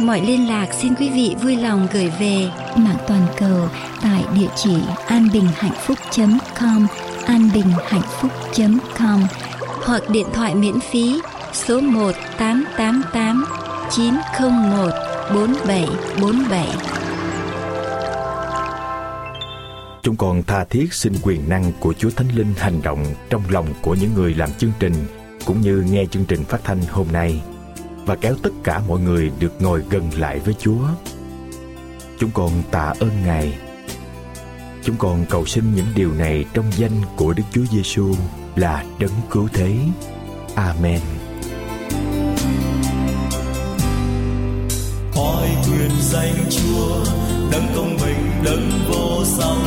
Mọi liên lạc, xin quý vị vui lòng gửi về mạng toàn cầu tại địa chỉ anbinhhạnhphúc.com anbinhhạnhphúc.com hoặc điện thoại miễn phí số 1 888 901 4747. Chúng con tha thiết xin quyền năng của Chúa Thánh Linh hành động trong lòng của những người làm chương trình, cũng như nghe chương trình phát thanh hôm nay và kéo tất cả mọi người được ngồi gần lại với Chúa. Chúng con tạ ơn Ngài. Chúng con cầu xin những điều này trong danh của Đức Chúa Giêsu là đấng cứu thế. Amen. Hỏi quyền danh Chúa, đấng công bình, đấng vô song,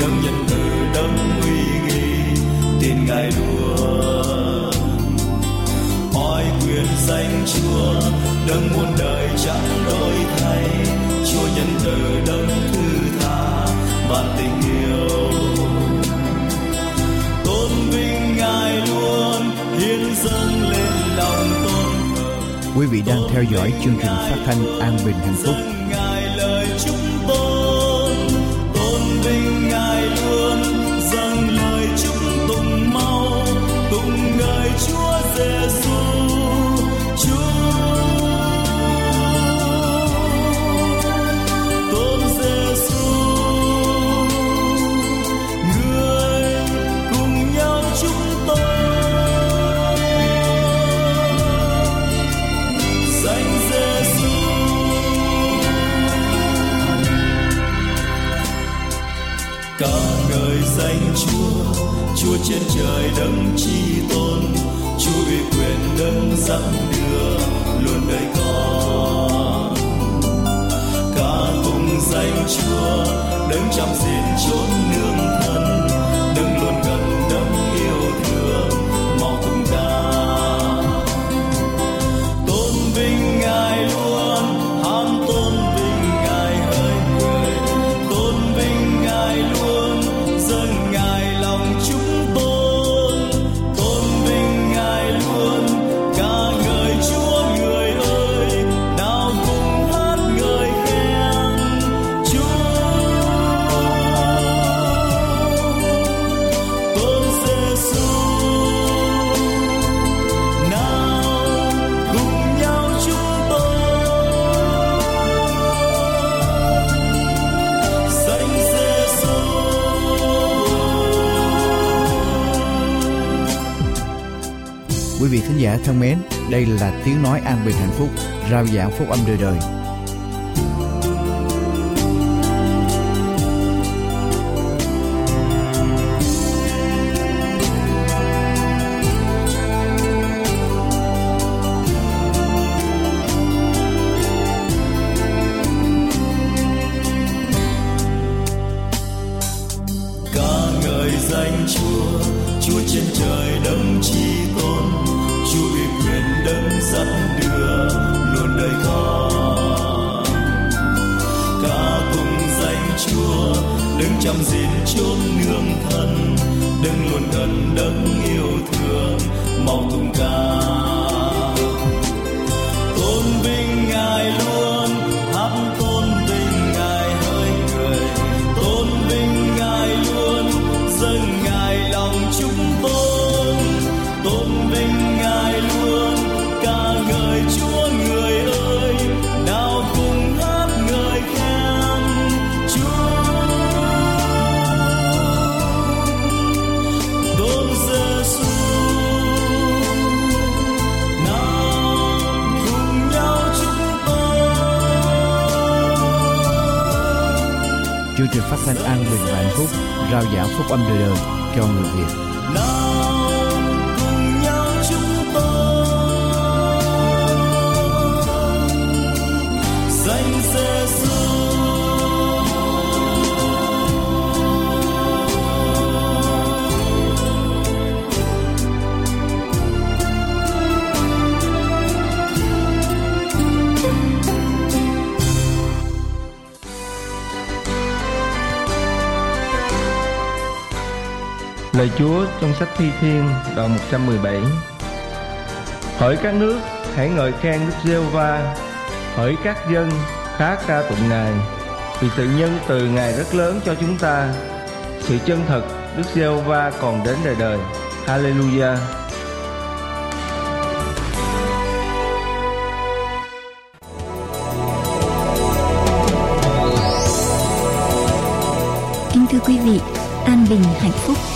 đấng nhân từ, đấng uy nghi, tin Ngài luôn. Đấng muôn đời chẳng đổi thay, Chúa nhân từ, đấng thứ tha, ban tình yêu. Tôn vinh Ngài luôn, hiến dâng lên lòng tôn Quý vị đang theo dõi chương trình phát thanh An Bình Hạnh Phúc. dâng ngài lời chúc trên trời đấng chi tôn Chúa uy quyền đấng dẫn đường, luôn đời con. Ca cùng danh Chúa đấng chăm gìn chốn nước thính giả thân mến, đây là tiếng nói an bình hạnh phúc, rao giảng phúc âm đời đời. Lời Chúa trong sách Thi Thiên đoạn 117 Hỡi các nước, hãy ngợi khen Đức giê va Hỡi các dân, khá ca tụng Ngài. Vì sự nhân từ Ngài rất lớn cho chúng ta. Sự chân thật Đức giê va còn đến đời đời. Hallelujah. Kính thưa quý vị, an bình hạnh phúc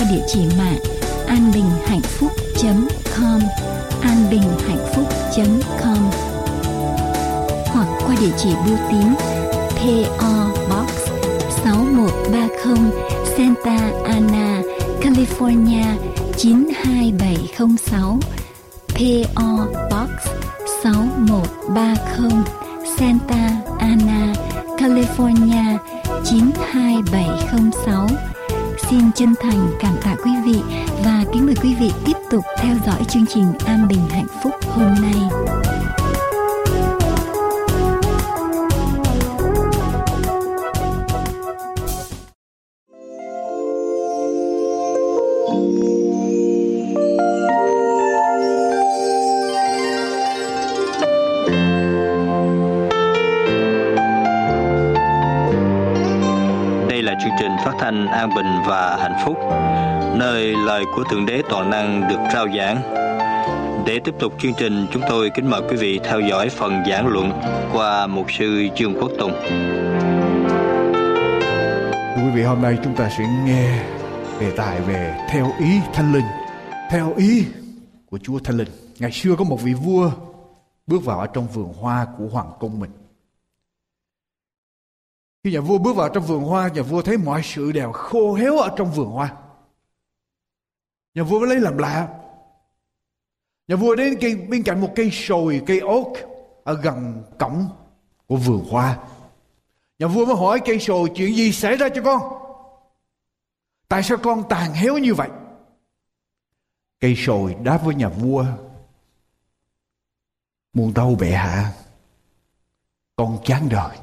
qua địa chỉ mạng anbinhhạnhphúc.com anbinhhạnhphúc.com hoặc qua địa chỉ bưu tín PO Box 6130 Santa Ana, California 92706 PO Box 6130 Santa Ana, California 92706. Xin chân thành cảm tạ quý vị và kính mời quý vị tiếp tục theo dõi chương trình An Bình Hạnh Phúc hôm nay. Của thượng đế toàn năng được trao giảng. Để tiếp tục chương trình chúng tôi kính mời quý vị theo dõi phần giảng luận qua mục sư trương quốc tùng. Thưa quý vị hôm nay chúng ta sẽ nghe đề tài về theo ý thanh linh. Theo ý của chúa thanh linh. Ngày xưa có một vị vua bước vào ở trong vườn hoa của hoàng cung mình. Khi nhà vua bước vào trong vườn hoa, nhà vua thấy mọi sự đều khô héo ở trong vườn hoa. Nhà vua mới lấy làm lạ. Nhà vua đến cây, bên cạnh một cây sồi, cây ốt ở gần cổng của vườn hoa. Nhà vua mới hỏi cây sồi chuyện gì xảy ra cho con? Tại sao con tàn héo như vậy? Cây sồi đáp với nhà vua. Muôn tâu bệ hạ, con chán đời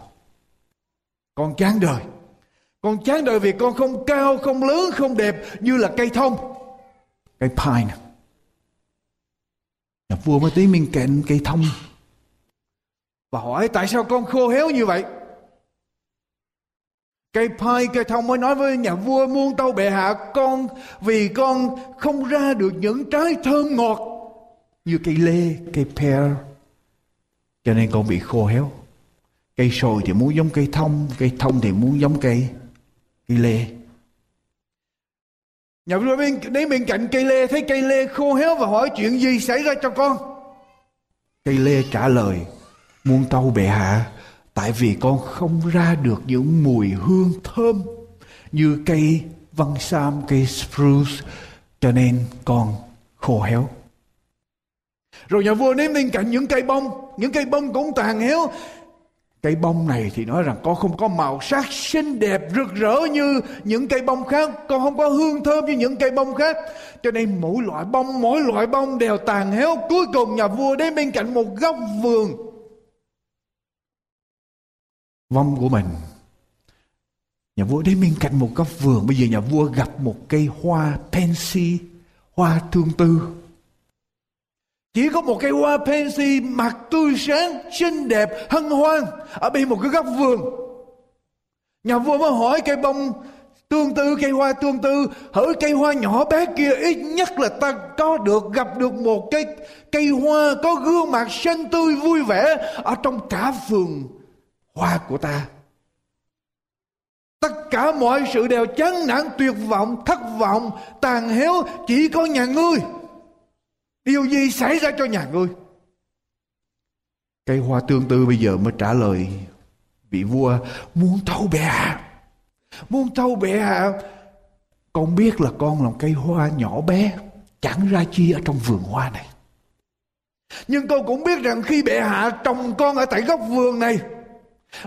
con chán đời con chán đời vì con không cao không lớn không đẹp như là cây thông cây pine. Nhà vua mới tới bên cạnh cây thông. Và hỏi, tại sao con khô héo như vậy? Cây pine, cây thông mới nói với nhà vua, muôn tâu bệ hạ, con, vì con không ra được những trái thơm ngọt như cây lê, cây pear, cho nên con bị khô héo. Cây sồi thì muốn giống cây thông cây thông thì muốn giống cây cây lê nhà vua bên đến bên cạnh cây lê, thấy cây lê khô héo và hỏi chuyện gì xảy ra cho con? Cây lê trả lời, muôn tâu bệ hạ, tại vì con không ra được những mùi hương thơm như cây văn sam, cây spruce, cho nên con khô héo. Rồi nhà vua ném bên cạnh những cây bông. Những cây bông cũng tàn héo cây bông này thì nói rằng con không có màu sắc xinh đẹp rực rỡ như những cây bông khác con không có hương thơm như những cây bông khác. Cho nên mỗi loại bông, mỗi loại bông đều tàn héo cuối cùng nhà vua đến bên cạnh một góc vườn. Vong của mình. Nhà vua đến bên cạnh một góc vườn. Bây giờ nhà vua gặp một cây hoa pansy hoa thương tư chỉ có một cây hoa pansy mặt tươi sáng, xinh đẹp, hân hoan ở bên một cái góc vườn. Nhà vua mới hỏi cây bông tương tư, cây hoa tương tư, hỡi, cây hoa nhỏ bé kia, ít nhất là ta có được, gặp được một cây cây hoa có gương mặt xanh tươi vui vẻ ở trong cả vườn hoa của ta. Tất cả mọi sự đều chán nản, tuyệt vọng, thất vọng, tàn héo, chỉ có nhà ngươi điều gì xảy ra cho nhà ngươi? Cây hoa tương tư bây giờ mới trả lời vị vua, muốn thâu bệ hạ à? muốn thâu bệ hạ à? Con biết là con là cây hoa nhỏ bé, Chẳng ra chi ở trong vườn hoa này. Nhưng con cũng biết rằng khi bệ hạ trồng con ở tại góc vườn này,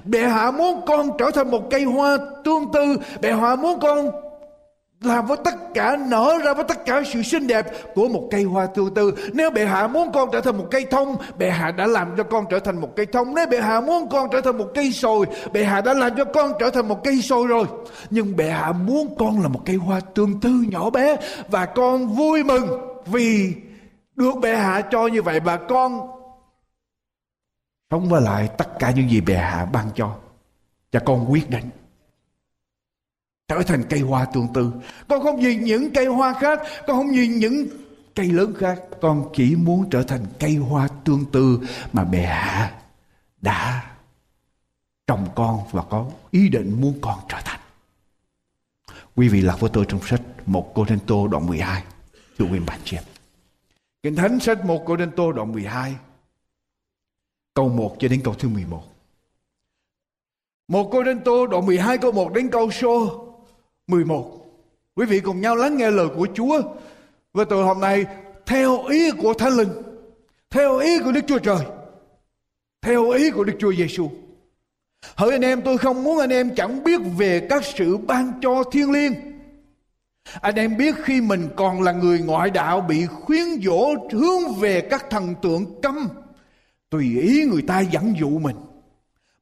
Bệ hạ muốn con trở thành một cây hoa tương tư, Bệ hạ muốn con làm với tất cả, nở ra với tất cả sự xinh đẹp của một cây hoa tương tư. Nếu bệ hạ muốn con trở thành một cây thông, bệ hạ đã làm cho con trở thành một cây thông. Nếu bệ hạ muốn con trở thành một cây sồi, bệ hạ đã làm cho con trở thành một cây sồi rồi. Nhưng bệ hạ muốn con là một cây hoa tương tư nhỏ bé, và con vui mừng vì được bệ hạ cho như vậy, và con sống với lại tất cả những gì bệ hạ ban cho. Và con quyết định trở thành cây hoa tương tư. Con không nhìn những cây hoa khác, con không nhìn những cây lớn khác. Con chỉ muốn trở thành cây hoa tương tư mà mẹ đã trồng con và có ý định muốn con trở thành. Quý vị lạc với tôi trong sách một cô tô đoạn 12 thưa quý bạn chị em. Kinh Thánh sách một cô tô đoạn 12 câu 1 cho đến câu thứ 11 một. Cô tô đoạn 12 câu 1 đến câu số 11. Quý vị cùng nhau lắng nghe lời của Chúa. Và từ hôm nay theo ý của Thánh Linh, theo ý của Đức Chúa Trời, theo ý của Đức Chúa Giêsu. Hỡi anh em tôi không muốn anh em chẳng biết về các sự ban cho thiên liêng. Anh em biết khi mình còn là người ngoại đạo bị khuyến dỗ hướng về các thần tượng câm. Tùy ý người ta dẫn dụ mình.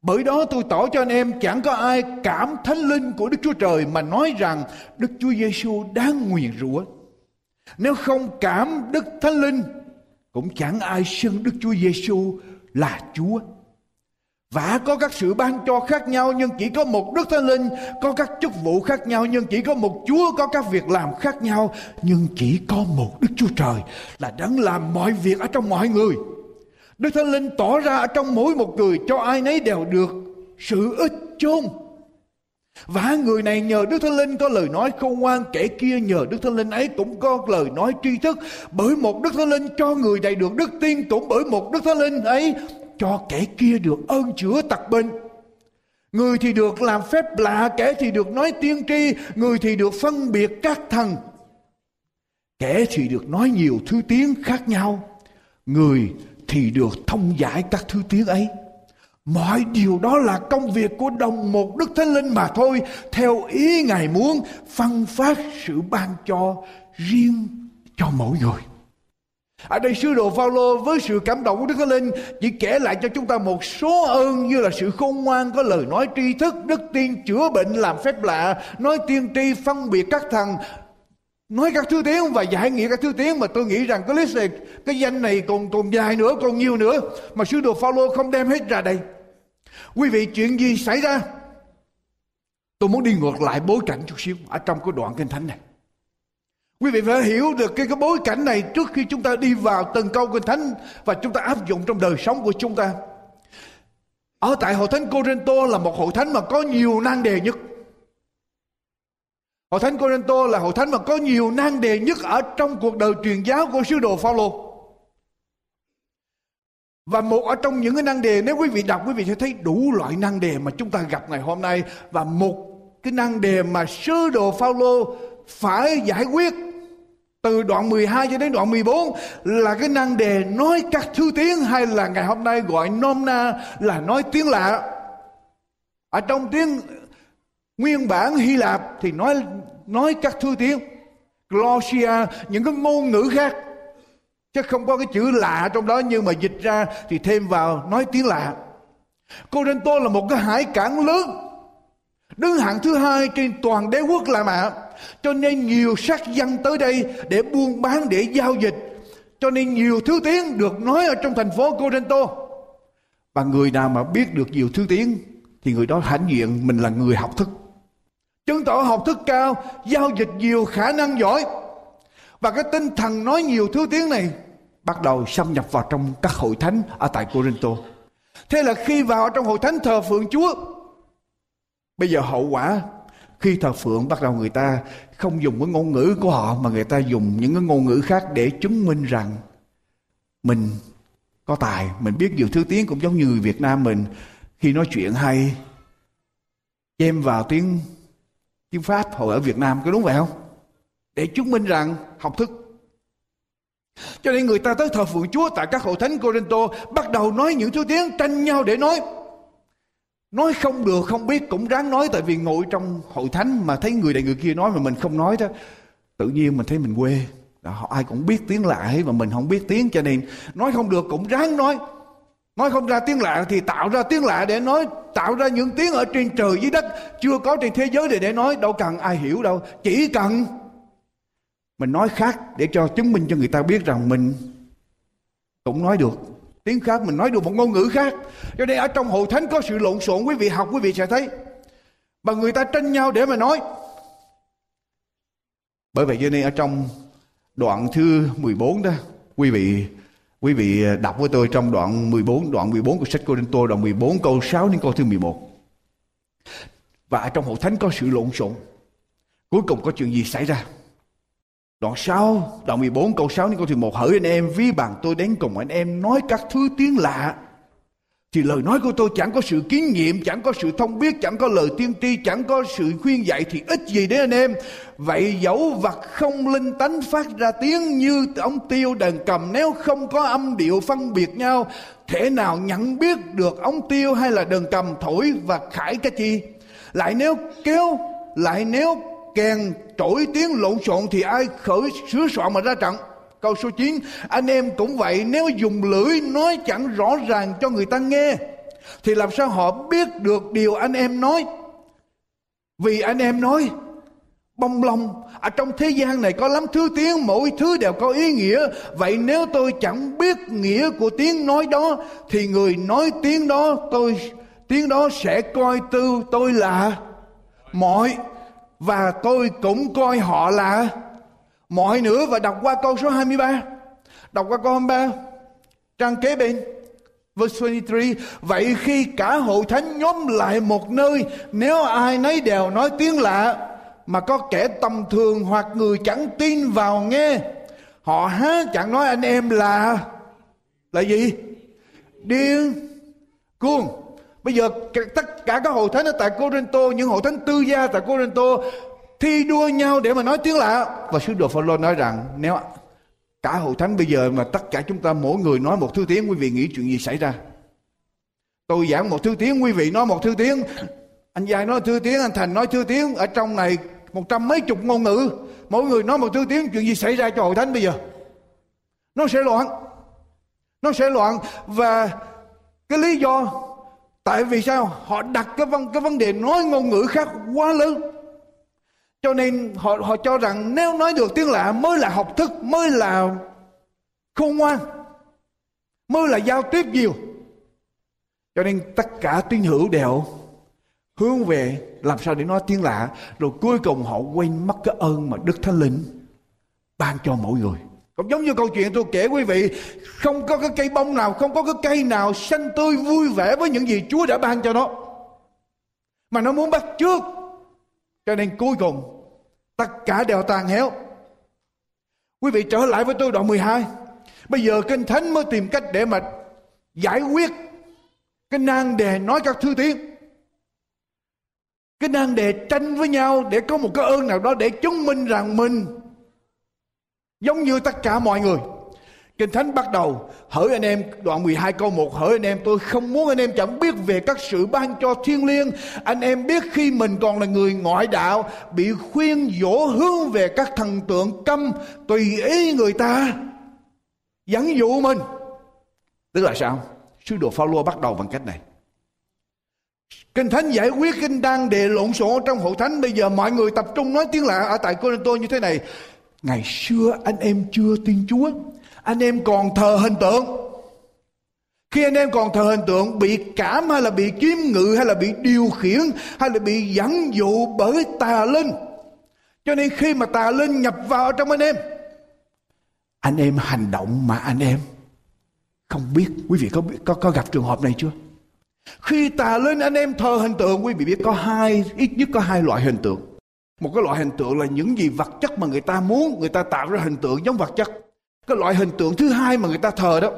Bởi đó tôi tỏ cho anh em chẳng có ai cảm thánh linh của Đức Chúa Trời mà nói rằng Đức Chúa Giêsu đang nguyền rủa. Nếu không cảm Đức Thánh Linh cũng chẳng ai xưng Đức Chúa Giêsu là Chúa. Và có các sự ban cho khác nhau nhưng chỉ có một Đức Thánh Linh, có các chức vụ khác nhau nhưng chỉ có một Chúa, có các việc làm khác nhau nhưng chỉ có một Đức Chúa Trời là đang làm mọi việc ở trong mọi người. Đức Thánh Linh tỏ ra ở trong mỗi một người cho ai nấy đều được sự ích chôn. Và người này nhờ Đức Thánh Linh có lời nói khôn ngoan, kẻ kia nhờ Đức Thánh Linh ấy cũng có lời nói tri thức. Bởi một Đức Thánh Linh cho người này được đức tin, cũng bởi một Đức Thánh Linh ấy cho kẻ kia được ơn chữa tật bệnh. Người thì được làm phép lạ, kẻ thì được nói tiên tri, người thì được phân biệt các thần. Kẻ thì được nói nhiều thứ tiếng khác nhau. Người thì được thông giải các thứ tiếng ấy. Mọi điều đó là công việc của đồng một Đức Thánh Linh mà thôi, theo ý Ngài muốn phân phát sự ban cho riêng cho mỗi người. Ở đây sứ đồ Phaolô với sự cảm động của Đức Thánh Linh chỉ kể lại cho chúng ta một số ơn như là sự khôn ngoan có lời nói tri thức, đức tin, chữa bệnh, làm phép lạ, nói tiên tri, phân biệt các thần, nói các thứ tiếng và giải nghĩa các thứ tiếng mà tôi nghĩ rằng cái list này, cái danh này còn còn dài nữa, còn nhiều nữa. Mà sứ đồ Phaolô không đem hết ra đây. Quý vị, chuyện gì xảy ra? Tôi muốn đi ngược lại bối cảnh chút xíu ở trong cái đoạn kinh thánh này. Quý vị phải hiểu được cái cái bối cảnh này trước khi chúng ta đi vào từng câu kinh thánh và chúng ta áp dụng trong đời sống của chúng ta. Ở tại hội thánh Corinto là một hội thánh mà có nhiều nan đề nhất. Hội thánh Corinto là hội thánh mà có nhiều nan đề nhất ở trong cuộc đời truyền giáo của sứ đồ Phaolô. Và một ở trong những cái năng đề, nếu quý vị đọc, quý vị sẽ thấy đủ loại năng đề mà chúng ta gặp ngày hôm nay và một cái năng đề mà sứ đồ Phaolô phải giải quyết từ đoạn 12 cho đến đoạn 14 là cái năng đề nói các thứ tiếng hay là ngày hôm nay gọi nôm na là nói tiếng lạ. Ở trong tiếng Nguyên bản Hy Lạp thì nói nói các thứ tiếng. Glosia, những cái ngôn ngữ khác. Chứ không có cái chữ lạ trong đó nhưng mà dịch ra thì thêm vào nói tiếng lạ. Corinto là một cái hải cảng lớn. Đứng hạng thứ hai trên toàn đế quốc La Mã. Cho nên nhiều sắc dân tới đây để buôn bán để giao dịch. Cho nên nhiều thứ tiếng được nói ở trong thành phố Corinto. Và người nào mà biết được nhiều thứ tiếng thì người đó hãnh diện mình là người học thức chứng tỏ học thức cao, giao dịch nhiều, khả năng giỏi. Và cái tinh thần nói nhiều thứ tiếng này bắt đầu xâm nhập vào trong các hội thánh ở tại Corinto. Thế là khi vào trong hội thánh thờ phượng Chúa, bây giờ hậu quả, khi thờ phượng bắt đầu người ta không dùng cái ngôn ngữ của họ, mà người ta dùng những cái ngôn ngữ khác để chứng minh rằng mình có tài, mình biết nhiều thứ tiếng cũng giống như người Việt Nam mình. Khi nói chuyện hay, chêm vào tiếng tiếng Pháp hồi ở Việt Nam có đúng vậy không để chứng minh rằng học thức cho nên người ta tới thờ phượng Chúa tại các hội thánh Corinto, bắt đầu nói những thứ tiếng tranh nhau để nói Nói không được, không biết cũng ráng nói, tại vì ngồi trong hội thánh mà thấy người này người kia nói mà mình không nói đó. Tự nhiên mình thấy mình quê. Họ ai cũng biết tiếng lạ hết mà mình không biết tiếng, cho nên nói không được cũng ráng nói. Nói không ra tiếng lạ thì tạo ra tiếng lạ để nói, tạo ra những tiếng ở trên trời dưới đất. Chưa có trên thế giới để để nói, đâu cần ai hiểu đâu, chỉ cần mình nói khác để cho chứng minh cho người ta biết rằng mình cũng nói được. Tiếng khác mình nói được một ngôn ngữ khác. Cho nên ở trong hội thánh có sự lộn xộn quý vị học quý vị sẽ thấy. Mà người ta tranh nhau để mà nói. Bởi vậy cho nên ở trong đoạn thứ 14 đó quý vị quý vị à, đọc với tôi trong đoạn 14 đoạn 14 của sách Cô Đinh Tô, đoạn 14 câu 6 đến câu thứ 11 và trong hội thánh có sự lộn xộn. Cuối cùng có chuyện gì xảy ra? Đoạn 6, đoạn 14 câu 6 đến câu thứ 11 Hỡi anh em ví bằng tôi đến cùng anh em nói các thứ tiếng lạ. Thì lời nói của tôi chẳng có sự kinh nghiệm, Chẳng có sự thông biết, Chẳng có lời tiên tri, Chẳng có sự khuyên dạy Thì ít gì đấy anh em. Vậy dẫu vật không linh tánh phát ra tiếng Như ông tiêu đàn cầm, Nếu không có âm điệu phân biệt nhau, Thể nào nhận biết được ông tiêu hay là đàn cầm thổi và khải cái chi? Lại nếu kéo, Lại nếu kèn trỗi tiếng lộn xộn thì ai khởi sửa soạn mà ra trận? Câu số 9 anh em cũng vậy, nếu dùng lưỡi nói chẳng rõ ràng cho người ta nghe, thì làm sao họ biết được điều anh em nói? Vì anh em nói, bông lông ở à, trong thế gian này có lắm thứ tiếng, mỗi thứ đều có ý nghĩa. Vậy nếu tôi chẳng biết nghĩa của tiếng nói đó, thì người nói tiếng đó, tôi, tiếng đó sẽ coi tư tôi là mọi, và tôi cũng coi họ là mọi nữa và đọc qua câu số 23 đọc qua câu 23 trang kế bên. Verse 23 vậy khi cả hội thánh nhóm lại một nơi nếu ai nấy đều nói tiếng lạ mà có kẻ tầm thường hoặc người chẳng tin vào nghe họ há chẳng nói anh em là là gì? Điên. Cuồng. Bây giờ tất cả các hội thánh ở tại Corinto, những hội thánh tư gia tại Corinto thi đua nhau để mà nói tiếng lạ. Và sứ đồ Phaolô nói rằng nếu cả hội thánh bây giờ mà tất cả chúng ta mỗi người nói một thứ tiếng, quý vị nghĩ chuyện gì xảy ra? Tôi giảng một thứ tiếng, quý vị nói một thứ tiếng. Anh Giai nói thứ tiếng, anh Thành nói thứ tiếng. Ở trong này một trăm mấy chục ngôn ngữ. Mỗi người nói một thứ tiếng, chuyện gì xảy ra cho hội thánh bây giờ? Nó sẽ loạn. Nó sẽ loạn. Và cái lý do Tại vì sao? Họ đặt cái vấn, cái vấn đề nói ngôn ngữ khác quá lớn. Cho nên họ họ cho rằng nếu nói được tiếng lạ mới là học thức, mới là khôn ngoan, mới là giao tiếp nhiều. Cho nên tất cả tín hữu đều hướng về làm sao để nói tiếng lạ. Rồi cuối cùng họ quên mất cái ơn mà Đức Thánh Linh ban cho mỗi người. Cũng giống như câu chuyện tôi kể quý vị, không có cái cây bông nào, không có cái cây nào xanh tươi vui vẻ với những gì Chúa đã ban cho nó. Mà nó muốn bắt trước. Cho nên cuối cùng, tất cả đều tàn héo. Quý vị trở lại với tôi đoạn 12. Bây giờ Kinh Thánh mới tìm cách để mà giải quyết cái nan đề nói các thứ tiếng. Cái nan đề tranh với nhau để có một cái ơn nào đó để chứng minh rằng mình Giống như tất cả mọi người. Kinh Thánh bắt đầu, hỡi anh em, đoạn 12 câu 1 hỡi anh em, tôi không muốn anh em chẳng biết về các sự ban cho thiên liêng anh em biết khi mình còn là người ngoại đạo, bị khuyên dỗ hướng về các thần tượng câm, tùy ý người ta dẫn dụ mình tức là sao sứ đồ Phaolô bắt đầu bằng cách này Kinh Thánh giải quyết kinh đang đề lộn xộn trong hội thánh. Bây giờ mọi người tập trung nói tiếng lạ ở tại Corinto như thế này. Ngày xưa anh em chưa tin Chúa. Anh em còn thờ hình tượng. Khi anh em còn thờ hình tượng, bị cảm hay là bị chiếm ngự hay là bị điều khiển hay là bị dẫn dụ bởi tà linh. Cho nên khi mà tà linh nhập vào trong anh em anh em hành động mà anh em không biết quý vị có có có gặp trường hợp này chưa khi tà linh anh em thờ hình tượng, quý vị biết có hai, ít nhất có hai loại hình tượng một cái loại hình tượng là những gì vật chất mà người ta muốn, người ta tạo ra hình tượng giống vật chất cái loại hình tượng thứ hai mà người ta thờ đó,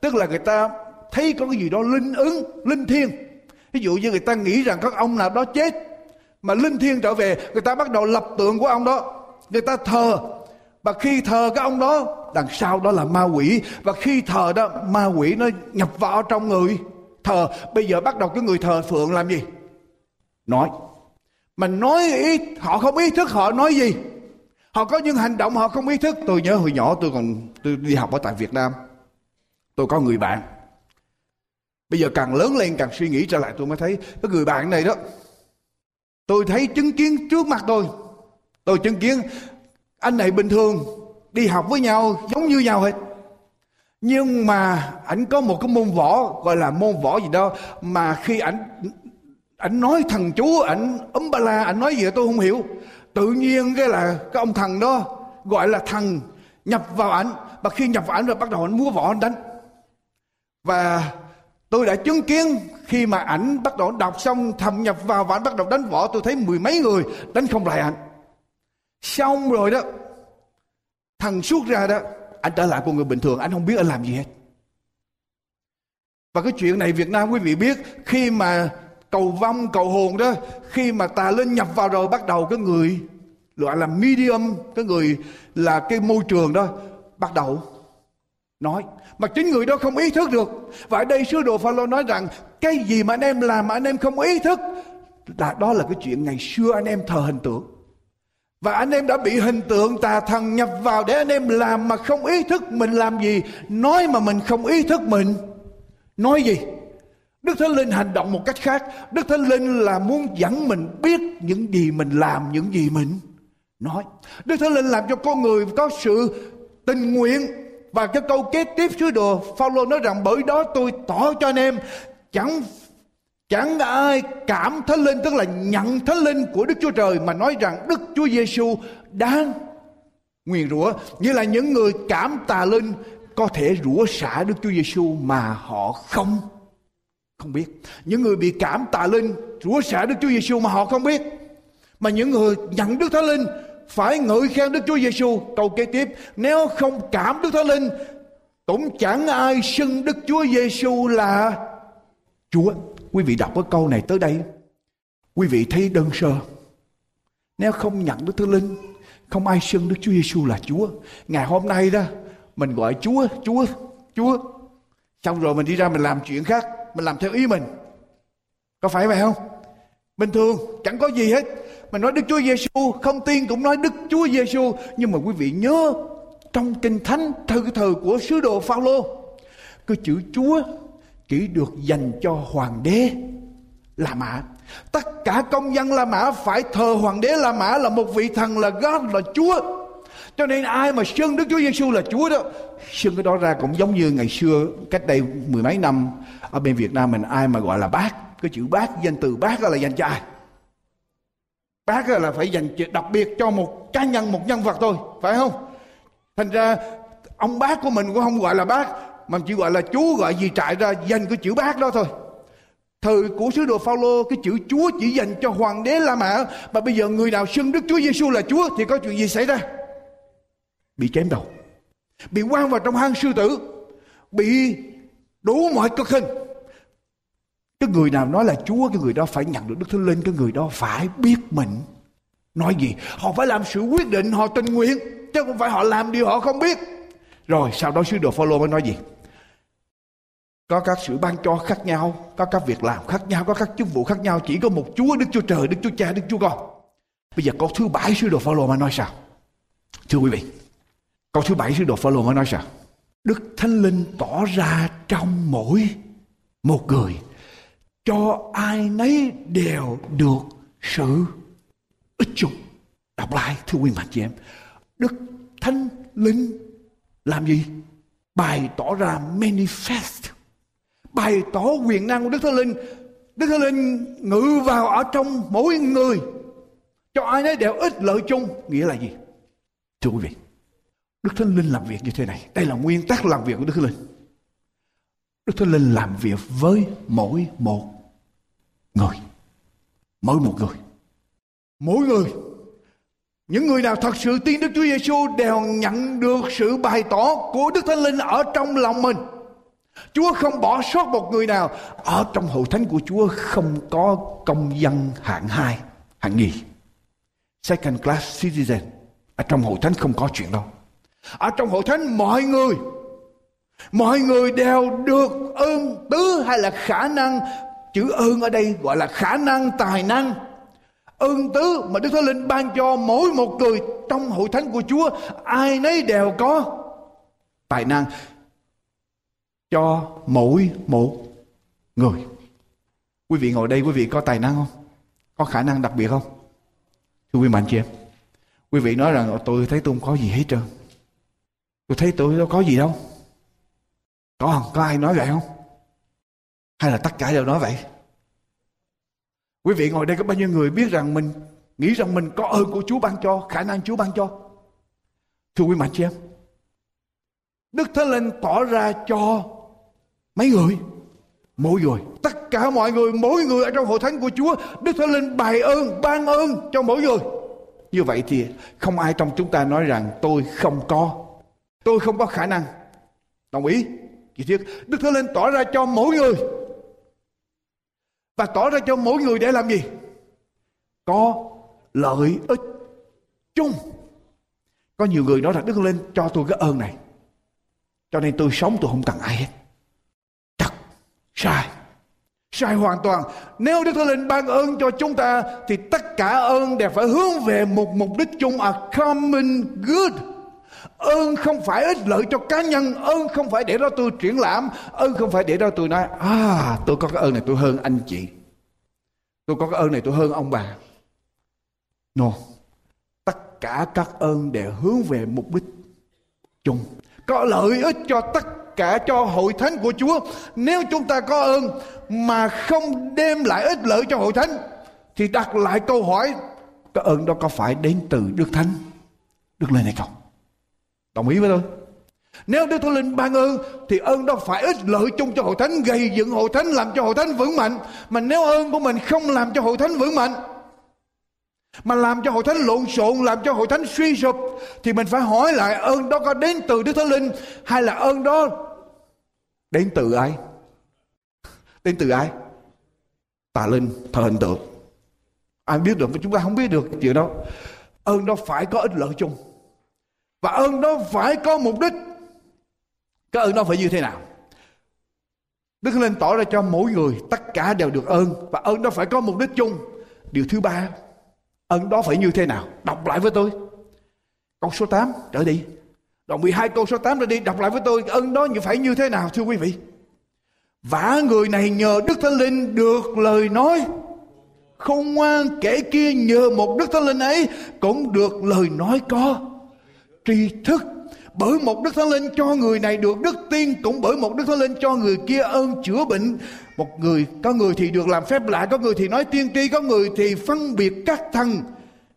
tức là người ta thấy có cái gì đó linh ứng, linh thiêng. Ví dụ như người ta nghĩ rằng các ông nào đó chết, mà linh thiêng trở về, người ta bắt đầu lập tượng của ông đó. Người ta thờ, và khi thờ cái ông đó, đằng sau đó là ma quỷ. Và khi thờ đó, ma quỷ nó nhập vào trong người. Thờ, bây giờ bắt đầu cái người thờ phượng làm gì? Nói. Mà nói ý, họ không ý thức họ nói gì? Họ có những hành động, họ không ý thức. Tôi nhớ hồi nhỏ tôi còn, tôi đi học ở tại việt nam. Tôi có người bạn. Bây giờ càng lớn lên, càng suy nghĩ trở lại, tôi mới thấy cái người bạn này đó, tôi thấy chứng kiến trước mặt tôi. Tôi chứng kiến anh này bình thường, đi học với nhau giống như nhau hết. Nhưng mà ảnh có một cái môn võ, gọi là môn võ gì đó, mà khi ảnh ảnh nói thằng chú, ảnh ấm ba la, ảnh nói gì tôi không hiểu tự nhiên cái là cái ông thần đó gọi là thần nhập vào ảnh. Và khi nhập vào ảnh rồi bắt đầu ảnh múa võ anh đánh. Và tôi đã chứng kiến khi mà ảnh bắt đầu đọc xong, thầm nhập vào và ảnh bắt đầu đánh võ, tôi thấy mười mấy người đánh không lại ảnh. Xong rồi đó, thằng suốt ra đó anh trở lại con người bình thường anh không biết anh làm gì hết. Và cái chuyện này Việt Nam quý vị biết, khi mà cầu vong, cầu hồn đó, khi mà tà linh nhập vào rồi bắt đầu cái người, gọi là medium, cái người là cái môi trường đó, bắt đầu nói mà chính người đó không ý thức được và ở đây sứ đồ Phaolô nói rằng, cái gì mà anh em làm mà anh em không ý thức, là đó là cái chuyện ngày xưa anh em thờ hình tượng và anh em đã bị hình tượng tà thần nhập vào để anh em làm mà không ý thức mình làm gì. Nói mà mình không ý thức mình. Nói gì? Đức Thánh Linh hành động một cách khác. Đức Thánh Linh là muốn dẫn mình biết những gì mình làm, những gì mình nói. Đức Thánh Linh làm cho con người có sự tình nguyện và cái câu kế tiếp sứ đồ Phaolô nói rằng bởi đó tôi tỏ cho anh em chẳng Chẳng ai cảm thánh linh tức là nhận thánh linh của Đức Chúa Trời mà nói rằng Đức Chúa Giêsu đang nguyền rủa như là những người cảm tà linh có thể rủa xả Đức Chúa Giêsu mà họ không không biết. Những người bị cảm tà linh rủa xả Đức Chúa Giêsu mà họ không biết. Mà những người nhận Đức Thánh Linh phải ngợi khen Đức Chúa Giêsu. Câu kế tiếp, nếu không cảm Đức Thánh Linh cũng chẳng ai xưng Đức Chúa Giêsu là Chúa. Quý vị đọc cái câu này tới đây, quý vị thấy đơn sơ. Nếu không nhận Đức Thánh Linh, không ai xưng Đức Chúa Giêsu là Chúa. Ngày hôm nay đó, mình gọi Chúa, Chúa, Chúa. Xong rồi mình đi ra mình làm chuyện khác, mình làm theo ý mình. Có phải vậy không? Bình thường, chẳng có gì hết. Mình nói Đức Chúa Giêsu, không tin cũng nói Đức Chúa Giêsu, nhưng mà quý vị nhớ trong kinh thánh thư thời của sứ đồ Phaolô, cái chữ Chúa chỉ được dành cho hoàng đế La Mã. Tất cả công dân La Mã phải thờ hoàng đế La Mã là một vị thần là God là Chúa. Cho nên ai mà xưng Đức Chúa Giêsu là Chúa đó, xưng cái đó ra cũng giống như ngày xưa cách đây mười mấy năm ở bên Việt Nam mình ai mà gọi là bác, cái chữ bác danh từ bác là dành cho ai? Bác là phải dành đặc biệt cho một cá nhân, một nhân vật thôi, phải không? Thành ra ông bác của mình cũng không gọi là bác mà chỉ gọi là Chúa gọi gì trại ra dành cái chữ bác đó thôi thời của sứ đồ Phaolô cái chữ Chúa chỉ dành cho hoàng đế La Mã mà bây giờ người nào xưng Đức Chúa Giêsu là Chúa thì có chuyện gì xảy ra bị chém đầu, bị quan vào trong hang sư tử, bị đủ mọi cực hình. Cái người nào nói là Chúa, cái người đó phải nhận được Đức Thánh Linh, cái người đó phải biết mình. Nói gì? Họ phải làm sự quyết định, họ tình nguyện, chứ không phải họ làm điều họ không biết. Rồi, sau đó sứ đồ Phaolô mới nói gì? Có các sự ban cho khác nhau, có các việc làm khác nhau, có các chức vụ khác nhau. Chỉ có một chúa, đức chúa trời, đức chúa cha, đức chúa con. Bây giờ câu thứ bảy sứ đồ phaolô mà nói sao? Thưa quý vị câu thứ bảy sứ đồ phaolô mới nói sao? Đức thánh linh tỏ ra trong mỗi một người, cho ai nấy đều được sự ích chung đọc lại, thưa quý mạnh chị em. Đức thánh linh làm gì? Bày tỏ ra manifest. Bày tỏ quyền năng của đức thánh linh. Đức thánh linh ngự vào ở trong mỗi người, cho ai nấy đều ích lợi chung. Nghĩa là gì? Thưa quý vị đức thánh linh làm việc như thế này đây là nguyên tắc làm việc của đức thánh linh đức thánh linh làm việc với mỗi một người mỗi một người mỗi người những người nào thật sự tin Đức Chúa Giêsu đều nhận được sự bày tỏ của Đức Thánh Linh ở trong lòng mình. Chúa không bỏ sót một người nào ở trong hội thánh của Chúa không có công dân hạng hai, hạng nhì. Second class citizen. Ở trong hội thánh không có chuyện đâu. Ở trong hội thánh, mọi người mọi người đều được ơn tứ hay là khả năng chữ ơn ở đây gọi là khả năng, tài năng ơn tứ mà Đức Thánh Linh ban cho mỗi một người trong hội thánh của Chúa, ai nấy đều có tài năng cho mỗi một người. Quý vị ngồi đây, quý vị có tài năng không? Có khả năng đặc biệt không? Thưa quý mạnh chị em. Quý vị nói rằng, tôi thấy tôi không có gì hết trơn. Tôi thấy tôi đâu có gì đâu. Có không? Có ai nói vậy không? Hay là tất cả đều nói vậy? Quý vị ngồi đây có bao nhiêu người biết rằng mình nghĩ rằng mình có ơn của Chúa ban cho, khả năng Chúa ban cho. Thưa quý mạnh chị em, Đức Thánh Linh tỏ ra cho mấy người, mỗi người, tất cả mọi người, mỗi người ở trong hội thánh của Chúa, Đức Thánh Linh bày ơn, ban ơn cho mỗi người. Như vậy thì không ai trong chúng ta nói rằng tôi không có, tôi không có khả năng. Đồng ý? Chị thiết, Đức Thánh Linh tỏ ra cho mỗi người. Và tỏ ra cho mỗi người để làm gì? Có lợi ích chung. Có nhiều người nói rằng đức lên cho tôi cái ơn này. Cho nên tôi sống tôi không cần ai hết. Thật sai. Sai hoàn toàn. Nếu đức thánh linh ban ơn cho chúng ta thì tất cả ơn đều phải hướng về một mục đích chung. A common good ơn không phải ích lợi cho cá nhân, ơn không phải để đó tôi triển lãm, ơn không phải để đó tôi nói à tôi có cái ơn này tôi hơn anh chị. Tôi có cái ơn này tôi hơn ông bà. No. Tất cả các ơn đều hướng về mục đích chung. Có lợi ích cho tất cả cho hội thánh của Chúa. Nếu chúng ta có ơn mà không đem lại ích lợi cho hội thánh, thì đặt lại câu hỏi, cái ơn đó có phải đến từ Đức Thánh, Đức Lên này không? Đồng ý với tôi? Nếu Đức Thánh Linh ban ơn thì ơn đó phải ích lợi chung cho hội thánh, gây dựng hội thánh, làm cho hội thánh vững mạnh. Mà nếu ơn của mình không làm cho hội thánh vững mạnh, mà làm cho hội thánh lộn xộn, làm cho hội thánh suy sụp, thì mình phải hỏi lại ơn đó có đến từ Đức Thánh Linh hay là ơn đó đến từ ai? Đến từ ai? Tà linh, thờ hình tượng. Ai biết được, chúng ta không biết được chuyện đó. Ơn đó phải có ích lợi chung và ơn đó phải có mục đích cái ơn đó phải như thế nào Đức Linh tỏ ra cho mỗi người tất cả đều được ơn và ơn đó phải có mục đích chung. Điều thứ ba, ơn đó phải như thế nào? Đọc lại với tôi. Câu số 8 trở đi. Đoạn 12 câu số 8 trở đi đọc lại với tôi ơn đó phải như thế nào thưa quý vị? Vả người này nhờ Đức Thánh Linh được lời nói không ngoan kẻ kia nhờ một Đức Thánh Linh ấy cũng được lời nói có tri thức. Bởi một đức thánh linh cho người này được đức tiên cũng bởi một đức thánh linh cho người kia ơn chữa bệnh. Một người, có người thì được làm phép lạ, có người thì nói tiên tri, có người thì phân biệt các thân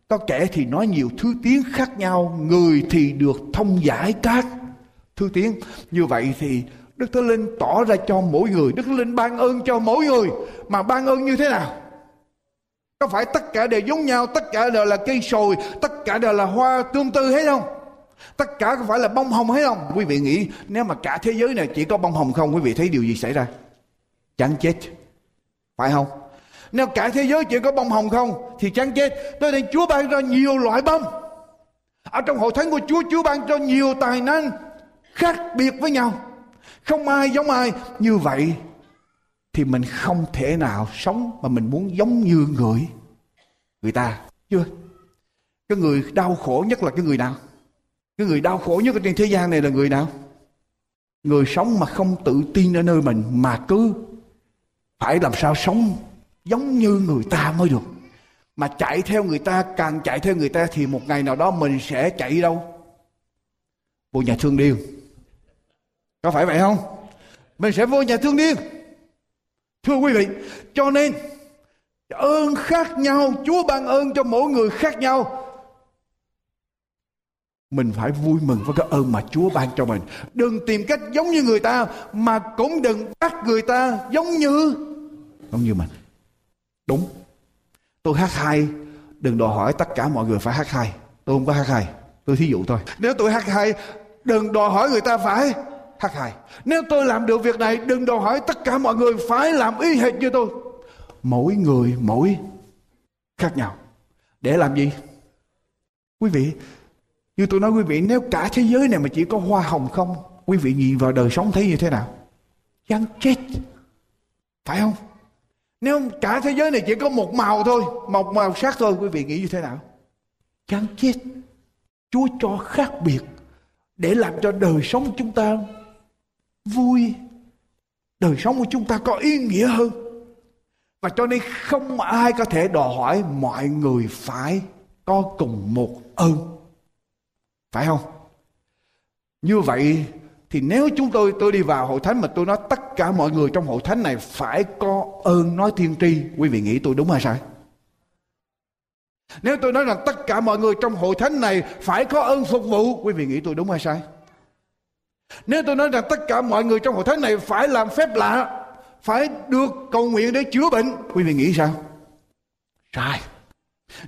có kẻ thì nói nhiều thứ tiếng khác nhau, người thì được thông giải các thứ tiếng. Như vậy thì đức thánh linh tỏ ra cho mỗi người, đức thánh linh ban ơn cho mỗi người. Mà ban ơn như thế nào? Có phải tất cả đều giống nhau, tất cả đều là cây sồi, tất cả đều là hoa tương tư hết không? Tất cả có phải là bông hồng hay không? Quý vị nghĩ nếu mà cả thế giới này chỉ có bông hồng không, quý vị thấy điều gì xảy ra? Chán chết. Phải không? Nếu cả thế giới chỉ có bông hồng không thì chán chết. tôi đây Chúa ban ra nhiều loại bông. Ở trong hội thánh của Chúa, Chúa ban cho nhiều tài năng khác biệt với nhau. Không ai giống ai. Như vậy thì mình không thể nào sống mà mình muốn giống như người người ta. Chưa? Cái người đau khổ nhất là cái người nào? Cái người đau khổ nhất ở trên thế gian này là người nào? Người sống mà không tự tin ở nơi mình mà cứ phải làm sao sống giống như người ta mới được. Mà chạy theo người ta, càng chạy theo người ta thì một ngày nào đó mình sẽ chạy đâu? Vô nhà thương điên. Có phải vậy không? Mình sẽ vô nhà thương điên. Thưa quý vị, cho nên ơn khác nhau, chúa ban ơn cho mỗi người khác nhau mình phải vui mừng với cái ơn mà Chúa ban cho mình. Đừng tìm cách giống như người ta mà cũng đừng bắt người ta giống như giống như mình. Đúng. Tôi hát hay, đừng đòi hỏi tất cả mọi người phải hát hay. Tôi không có hát hay. Tôi thí dụ thôi. Nếu tôi hát hay, đừng đòi hỏi người ta phải hát hay. Nếu tôi làm được việc này, đừng đòi hỏi tất cả mọi người phải làm y hệt như tôi. Mỗi người mỗi khác nhau. Để làm gì? Quý vị, như tôi nói quý vị, nếu cả thế giới này mà chỉ có hoa hồng không, quý vị nhìn vào đời sống thấy như thế nào? Chán chết. Phải không? Nếu cả thế giới này chỉ có một màu thôi, một màu sắc thôi, quý vị nghĩ như thế nào? Chán chết. Chúa cho khác biệt để làm cho đời sống chúng ta vui. Đời sống của chúng ta có ý nghĩa hơn. Và cho nên không ai có thể đòi hỏi mọi người phải có cùng một ơn phải không? Như vậy thì nếu chúng tôi tôi đi vào hội thánh mà tôi nói tất cả mọi người trong hội thánh này phải có ơn nói thiên tri, quý vị nghĩ tôi đúng hay sai? Nếu tôi nói rằng tất cả mọi người trong hội thánh này phải có ơn phục vụ, quý vị nghĩ tôi đúng hay sai? Nếu tôi nói rằng tất cả mọi người trong hội thánh này phải làm phép lạ, phải được cầu nguyện để chữa bệnh, quý vị nghĩ sao? Sai.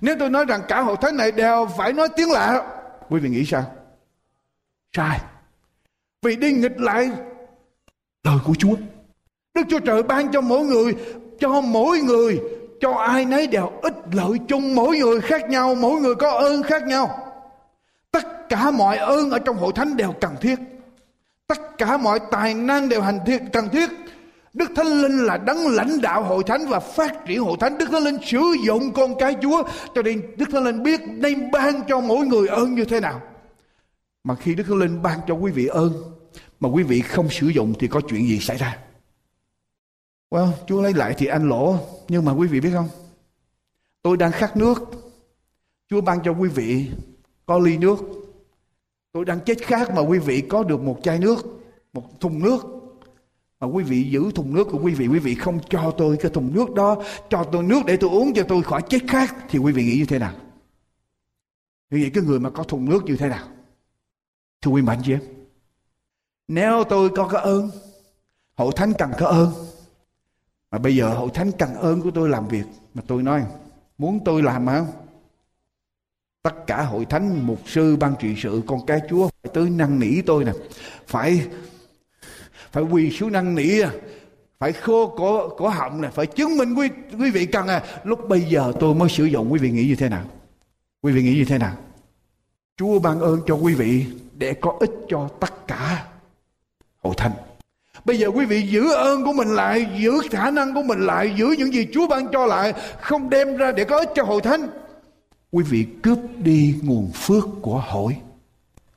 Nếu tôi nói rằng cả hội thánh này đều phải nói tiếng lạ, Quý vị nghĩ sao? Sai. Vì đi nghịch lại lời của Chúa. Đức Chúa Trời ban cho mỗi người, cho mỗi người, cho ai nấy đều ích lợi chung, mỗi người khác nhau, mỗi người có ơn khác nhau. Tất cả mọi ơn ở trong hội thánh đều cần thiết. Tất cả mọi tài năng đều hành thiết, cần thiết. Đức Thánh Linh là đấng lãnh đạo hội thánh và phát triển hội thánh. Đức Thánh Linh sử dụng con cái Chúa cho nên Đức Thánh Linh biết nên ban cho mỗi người ơn như thế nào. Mà khi Đức Thánh Linh ban cho quý vị ơn mà quý vị không sử dụng thì có chuyện gì xảy ra? Well, Chúa lấy lại thì anh lỗ. Nhưng mà quý vị biết không? Tôi đang khát nước. Chúa ban cho quý vị có ly nước. Tôi đang chết khát mà quý vị có được một chai nước, một thùng nước mà quý vị giữ thùng nước của quý vị quý vị không cho tôi cái thùng nước đó, cho tôi nước để tôi uống cho tôi khỏi chết khát thì quý vị nghĩ như thế nào? Như vậy cái người mà có thùng nước như thế nào? Thưa quý mạnh chị em nếu tôi có cái ơn hội thánh cần có ơn, mà bây giờ hội thánh cần ơn của tôi làm việc, mà tôi nói, muốn tôi làm mà không tất cả hội thánh, mục sư, ban trị sự, con cái chúa phải tới năn nỉ tôi nè, phải phải quỳ xuống năn nỉ phải khô cổ cổ họng này phải chứng minh quý quý vị cần à lúc bây giờ tôi mới sử dụng quý vị nghĩ như thế nào quý vị nghĩ như thế nào Chúa ban ơn cho quý vị để có ích cho tất cả hội thánh Bây giờ quý vị giữ ơn của mình lại, giữ khả năng của mình lại, giữ những gì Chúa ban cho lại, không đem ra để có ích cho hội thánh. Quý vị cướp đi nguồn phước của hội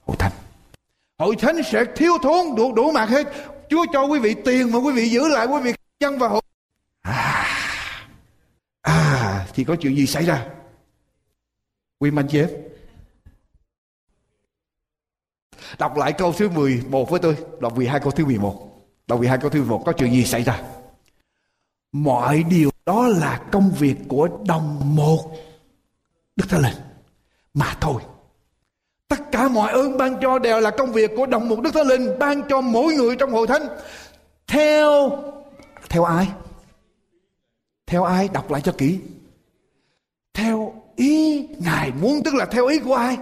hội thánh. Hội thánh sẽ thiếu thốn đủ đủ mặt hết. Chúa cho quý vị tiền mà quý vị giữ lại quý vị dân và hội. À, à thì có chuyện gì xảy ra? Quy manh chế. Đọc lại câu thứ 11 với tôi. Đọc 12 câu thứ 11. Đọc 12 câu thứ 11 có chuyện gì xảy ra? Mọi điều đó là công việc của đồng một Đức Thánh Linh mà thôi. Tất cả mọi ơn ban cho đều là công việc của đồng một Đức Thánh Linh ban cho mỗi người trong hội thánh. Theo theo ai? Theo ai? Đọc lại cho kỹ. Theo ý Ngài muốn tức là theo ý của ai?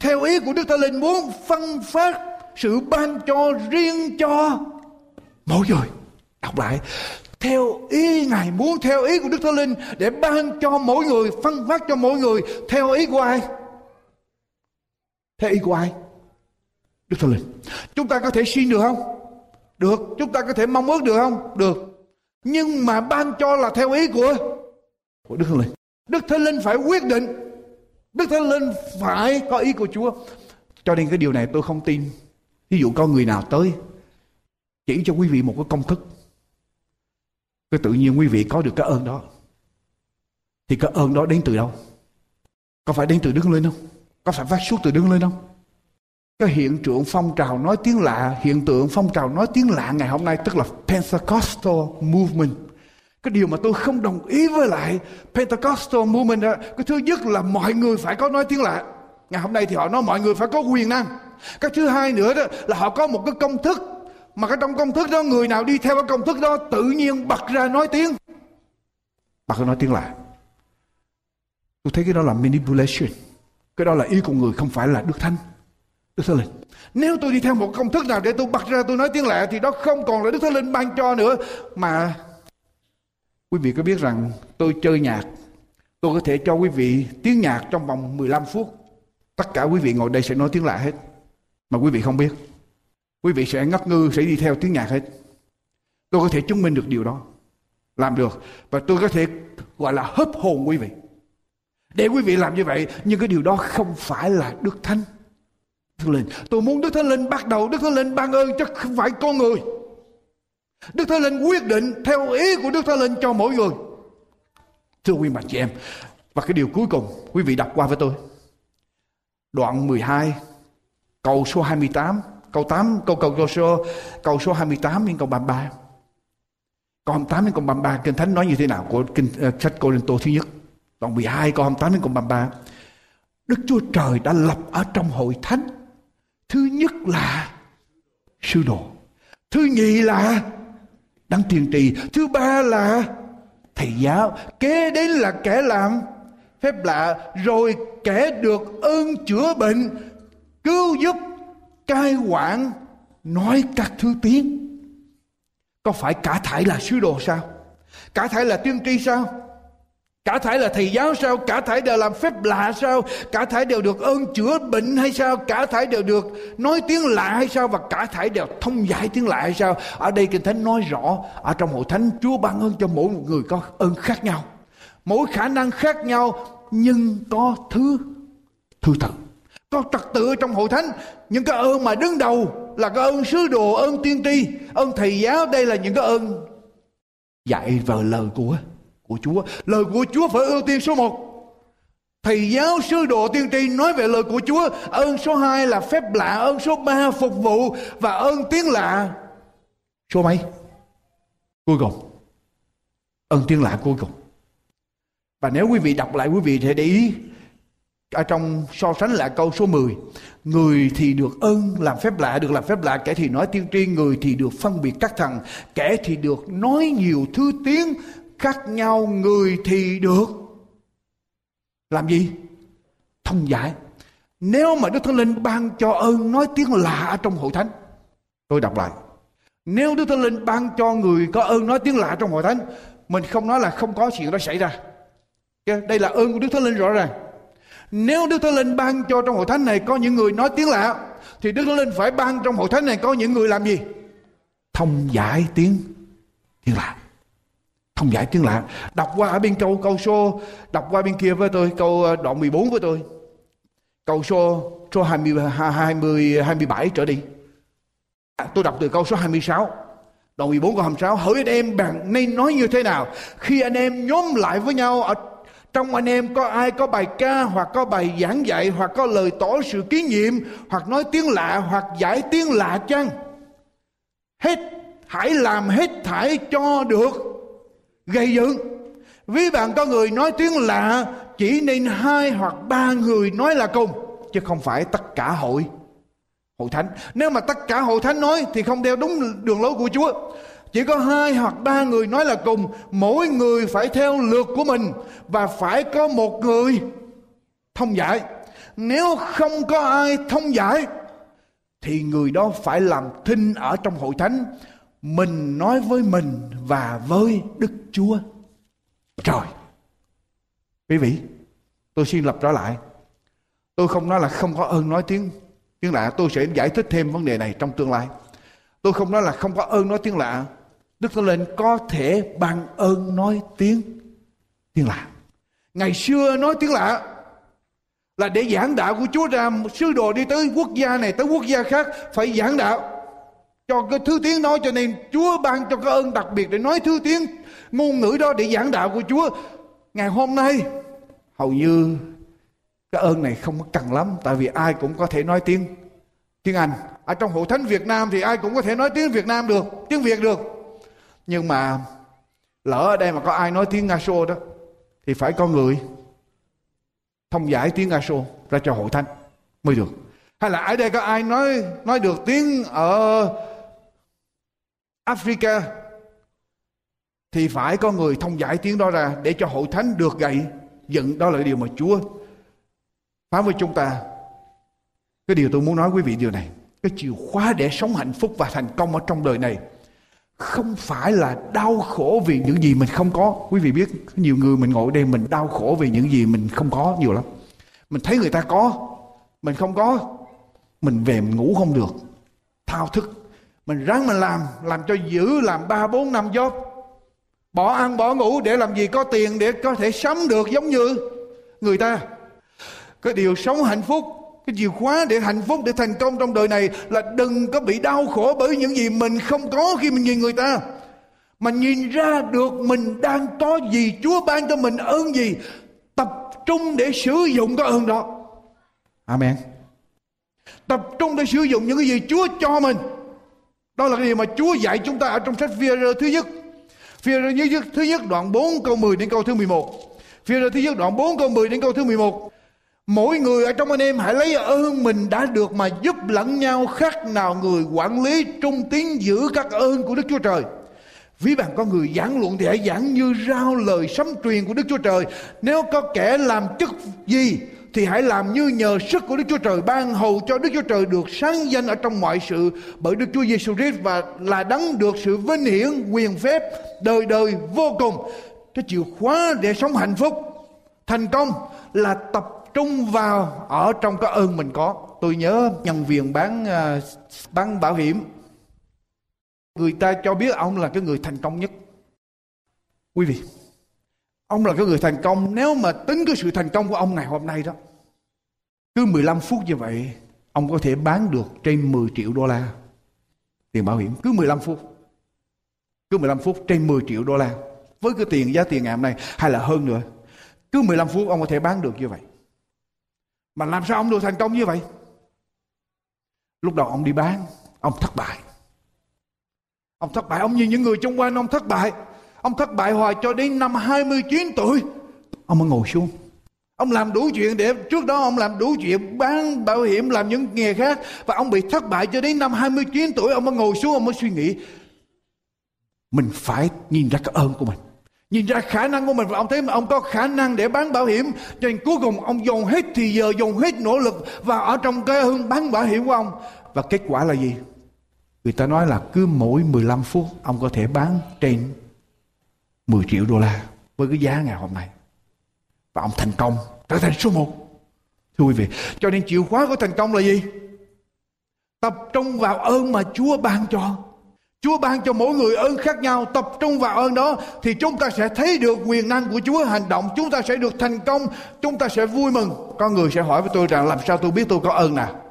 Theo ý của Đức Thánh Linh muốn phân phát sự ban cho riêng cho mỗi người. Đọc lại. Theo ý Ngài muốn theo ý của Đức Thánh Linh để ban cho mỗi người, phân phát cho mỗi người theo ý của ai? Theo ý của ai? Đức Thánh Linh. Chúng ta có thể xin được không? Được. Chúng ta có thể mong ước được không? Được. Nhưng mà ban cho là theo ý của của Đức Thánh Linh. Đức Thánh Linh phải quyết định. Đức Thánh Linh phải có ý của Chúa. Cho nên cái điều này tôi không tin. Ví dụ có người nào tới, chỉ cho quý vị một cái công thức. cái tự nhiên quý vị có được cái ơn đó thì cái ơn đó đến từ đâu có phải đến từ Đức Linh không có phải phát xuất từ đứng lên không? Cái hiện tượng phong trào nói tiếng lạ, hiện tượng phong trào nói tiếng lạ ngày hôm nay tức là Pentecostal movement. Cái điều mà tôi không đồng ý với lại Pentecostal movement đó cái thứ nhất là mọi người phải có nói tiếng lạ. Ngày hôm nay thì họ nói mọi người phải có quyền năng. Cái thứ hai nữa đó là họ có một cái công thức. Mà cái trong công thức đó, người nào đi theo cái công thức đó tự nhiên bật ra nói tiếng. Bật ra nói tiếng lạ. Tôi thấy cái đó là manipulation cái đó là ý của người không phải là đức thánh. Đức thánh linh. Nếu tôi đi theo một công thức nào để tôi bật ra tôi nói tiếng lạ thì đó không còn là đức thánh linh ban cho nữa. Mà quý vị có biết rằng tôi chơi nhạc, tôi có thể cho quý vị tiếng nhạc trong vòng 15 phút. Tất cả quý vị ngồi đây sẽ nói tiếng lạ hết. Mà quý vị không biết. Quý vị sẽ ngất ngư, sẽ đi theo tiếng nhạc hết. Tôi có thể chứng minh được điều đó. Làm được. Và tôi có thể gọi là hấp hồn quý vị để quý vị làm như vậy nhưng cái điều đó không phải là đức thánh. Đức Linh tôi muốn Đức Thánh Linh bắt đầu. Đức Thánh Linh ban ơn chứ không phải con người. Đức Thánh Linh quyết định theo ý của Đức Thánh Linh cho mỗi người. Thưa quý bạn chị em và cái điều cuối cùng quý vị đọc qua với tôi. Đoạn 12 câu số 28 câu 8 câu câu câu số câu số 28 đến câu 33 câu 28 đến câu 33 kinh thánh nói như thế nào của kinh uh, sách Cô Tô thứ nhất? Còn 12 câu 28 đến câu 33 Đức Chúa Trời đã lập ở trong hội thánh. Thứ nhất là sư đồ. Thứ nhì là đấng tiên trì thứ ba là thầy giáo. Kế đến là kẻ làm. Phép lạ, rồi kẻ được ơn chữa bệnh, cứu giúp, cai quản, nói các thứ tiếng. Có phải cả thảy là sứ đồ sao? Cả thảy là tiên tri sao? Cả thảy là thầy giáo sao? Cả thảy đều làm phép lạ sao? Cả thảy đều được ơn chữa bệnh hay sao? Cả thảy đều được nói tiếng lạ hay sao? Và cả thảy đều thông giải tiếng lạ hay sao? Ở đây kinh thánh nói rõ, ở trong hội thánh, chúa ban ơn cho mỗi một người có ơn khác nhau. Mỗi khả năng khác nhau, nhưng có thứ thứ thật. có trật tự trong hội thánh những cái ơn mà đứng đầu là cái ơn sứ đồ, ơn tiên tri, ơn thầy giáo. Đây là những cái ơn dạy vào lời của của Chúa. Lời của Chúa phải ưu tiên số một. Thầy giáo sứ đồ tiên tri nói về lời của Chúa, ơn số hai là phép lạ, ơn số ba phục vụ và ơn tiếng lạ. Số mấy? Cuối cùng. Ơn tiếng lạ cuối cùng. Và nếu quý vị đọc lại, quý vị sẽ để ý, ở trong so sánh lại câu số 10 Người thì được ơn làm phép lạ, Được làm phép lạ, Kẻ thì nói tiên tri, Người thì được phân biệt các thần, Kẻ thì được nói nhiều thứ tiếng khác nhau Người thì được Làm gì? Thông giải Nếu mà Đức Thánh Linh ban cho ơn, nói tiếng lạ trong hội thánh Tôi đọc lại Nếu Đức Thánh Linh ban cho người có ơn, nói tiếng lạ trong hội thánh, Mình không nói là không có chuyện đó xảy ra Đây là ơn của Đức Thánh Linh rõ ràng nếu Đức Thánh Linh ban cho trong hội thánh này có những người nói tiếng lạ, thì Đức Thánh Linh phải ban trong hội thánh này có những người làm gì? Thông giải tiếng tiếng lạ không giải tiếng lạ. Đọc qua ở bên câu câu số, đọc qua bên kia với tôi, câu ờ, đoạn 14 với tôi. Câu số số 20 20 27 trở đi. Tôi đọc từ câu số 26. Đoạn 14 câu 26 hỏi anh em, bạn nên nói như thế nào khi anh em nhóm lại với nhau ở trong anh em có ai có bài ca, hoặc có bài giảng dạy, hoặc có lời tỏ sự kiến nhiệm, hoặc nói tiếng lạ, hoặc giải tiếng lạ chăng? Hết, hãy làm hết thảy cho được gây dựng. Ví bạn có người nói tiếng lạ chỉ nên hai hoặc ba người nói là cùng chứ không phải tất cả hội hội thánh. Nếu mà tất cả hội thánh nói thì không theo đúng đường lối của Chúa. Chỉ có hai hoặc ba người nói là cùng, mỗi người phải theo lượt của mình và phải có một người thông giải. Nếu không có ai thông giải thì người đó phải làm thinh ở trong hội thánh. Mình nói với mình và với Đức Chúa. Trời! Quý vị, tôi xin lập trở lại. Tôi không nói là không có ơn nói tiếng tiếng lạ. Tôi sẽ giải thích thêm vấn đề này trong tương lai. Tôi không nói là không có ơn nói tiếng lạ. Đức Thánh Linh có thể ban ơn nói tiếng tiếng lạ. Ngày xưa nói tiếng lạ là để giảng đạo của Chúa ra sứ đồ đi tới quốc gia này tới quốc gia khác phải giảng đạo cho cái thứ tiếng nói, cho nên Chúa ban cho cái ơn đặc biệt để nói thứ tiếng ngôn ngữ đó để giảng đạo của Chúa. Ngày hôm nay, hầu như cái ơn này không có cần lắm, tại vì ai cũng có thể nói tiếng. Tiếng Anh, ở trong hội thánh Việt Nam thì ai cũng có thể nói tiếng Việt Nam được, tiếng Việt được. Nhưng mà lỡ ở đây mà có ai nói tiếng Nga Xô đó, thì phải có người thông giải tiếng Nga Xô ra cho hội thánh mới được. Hay là ở đây có ai nói nói được tiếng ở Africa, thì phải có người thông giải tiếng đó ra để cho hội thánh được gậy dựng. Đó là điều mà Chúa phán với chúng ta. Cái điều tôi muốn nói quý vị điều này, cái chìa khóa để sống hạnh phúc và thành công ở trong đời này không phải là đau khổ vì những gì mình không có. Quý vị biết, nhiều người mình ngồi đây mình đau khổ vì những gì mình không có nhiều lắm. Mình thấy người ta có, mình không có, mình về mình ngủ không được, thao thức mình ráng mình làm làm cho giữ làm ba, bốn năm job. Bỏ ăn, bỏ ngủ để làm gì có tiền để có thể sống được giống như người ta. Cái điều sống hạnh phúc cái chìa khóa để hạnh phúc, để thành công trong đời này là đừng có bị đau khổ bởi những gì mình không có khi mình nhìn người ta. Mà nhìn ra được mình đang có gì, Chúa ban cho mình ơn gì, tập trung để sử dụng cái ơn đó. Amen. Tập trung để sử dụng những cái gì Chúa cho mình đó là cái điều mà Chúa dạy chúng ta ở trong sách phi thứ nhất phi nhất, thứ nhất đoạn 4 câu 10 đến câu thứ 11 phi thứ nhất đoạn 4 câu 10 đến câu thứ 11 Mỗi người ở trong anh em hãy lấy ơn mình đã được mà giúp lẫn nhau khác nào người quản lý trung tín giữ các ơn của Đức Chúa Trời. Ví bạn có người giảng luận thì hãy giảng như rao lời sấm truyền của Đức Chúa Trời. Nếu có kẻ làm chức gì thì hãy làm như nhờ sức của Đức Chúa Trời ban hầu cho Đức Chúa Trời được sáng danh ở trong mọi sự. Bởi Đức Chúa Giêsu Christ và là đấng được sự vinh hiển quyền phép đời đời vô cùng. Cái chìa khóa để sống hạnh phúc, thành công là tập trung vào ở trong cái ơn mình có. Tôi nhớ nhân viên bán à, bán bảo hiểm. Người ta cho biết ông là cái người thành công nhất. Quý vị ông là cái người thành công nếu mà tính cái sự thành công của ông ngày hôm nay đó cứ 15 phút như vậy ông có thể bán được trên 10 triệu đô la tiền bảo hiểm cứ 15 phút cứ 15 phút trên 10 triệu đô la với cái tiền giá tiền ngày hôm nay hay là hơn nữa cứ 15 phút ông có thể bán được như vậy mà làm sao ông được thành công như vậy? Lúc đầu ông đi bán, ông thất bại. Ông thất bại, ông nhìn những người xung quanh ông thất bại. Ông thất bại hoài cho đến năm 29 tuổi. Ông mới ngồi xuống. Ông làm đủ chuyện để trước đó ông làm đủ chuyện, bán bảo hiểm, làm những nghề khác và ông bị thất bại cho đến năm 29 tuổi, ông mới ngồi xuống, ông mới suy nghĩ mình phải nhìn ra cái ơn của mình Nhìn ra khả năng của mình và ông thấy mà ông có khả năng để bán bảo hiểm Cho nên cuối cùng ông dồn hết thì giờ, dồn hết nỗ lực và ở trong cái hương bán bảo hiểm của ông Và kết quả là gì? Người ta nói là cứ mỗi 15 phút ông có thể bán trên 10 triệu đô la với cái giá ngày hôm nay. Và ông thành công trở thành số một. Thưa quý vị, cho nên chìa khóa của thành công là gì? Tập trung vào ơn mà Chúa ban cho. Chúa ban cho mỗi người ơn khác nhau Tập trung vào ơn đó Thì chúng ta sẽ thấy được quyền năng của Chúa hành động Chúng ta sẽ được thành công Chúng ta sẽ vui mừng Có người sẽ hỏi với tôi rằng Làm sao tôi biết tôi có ơn nào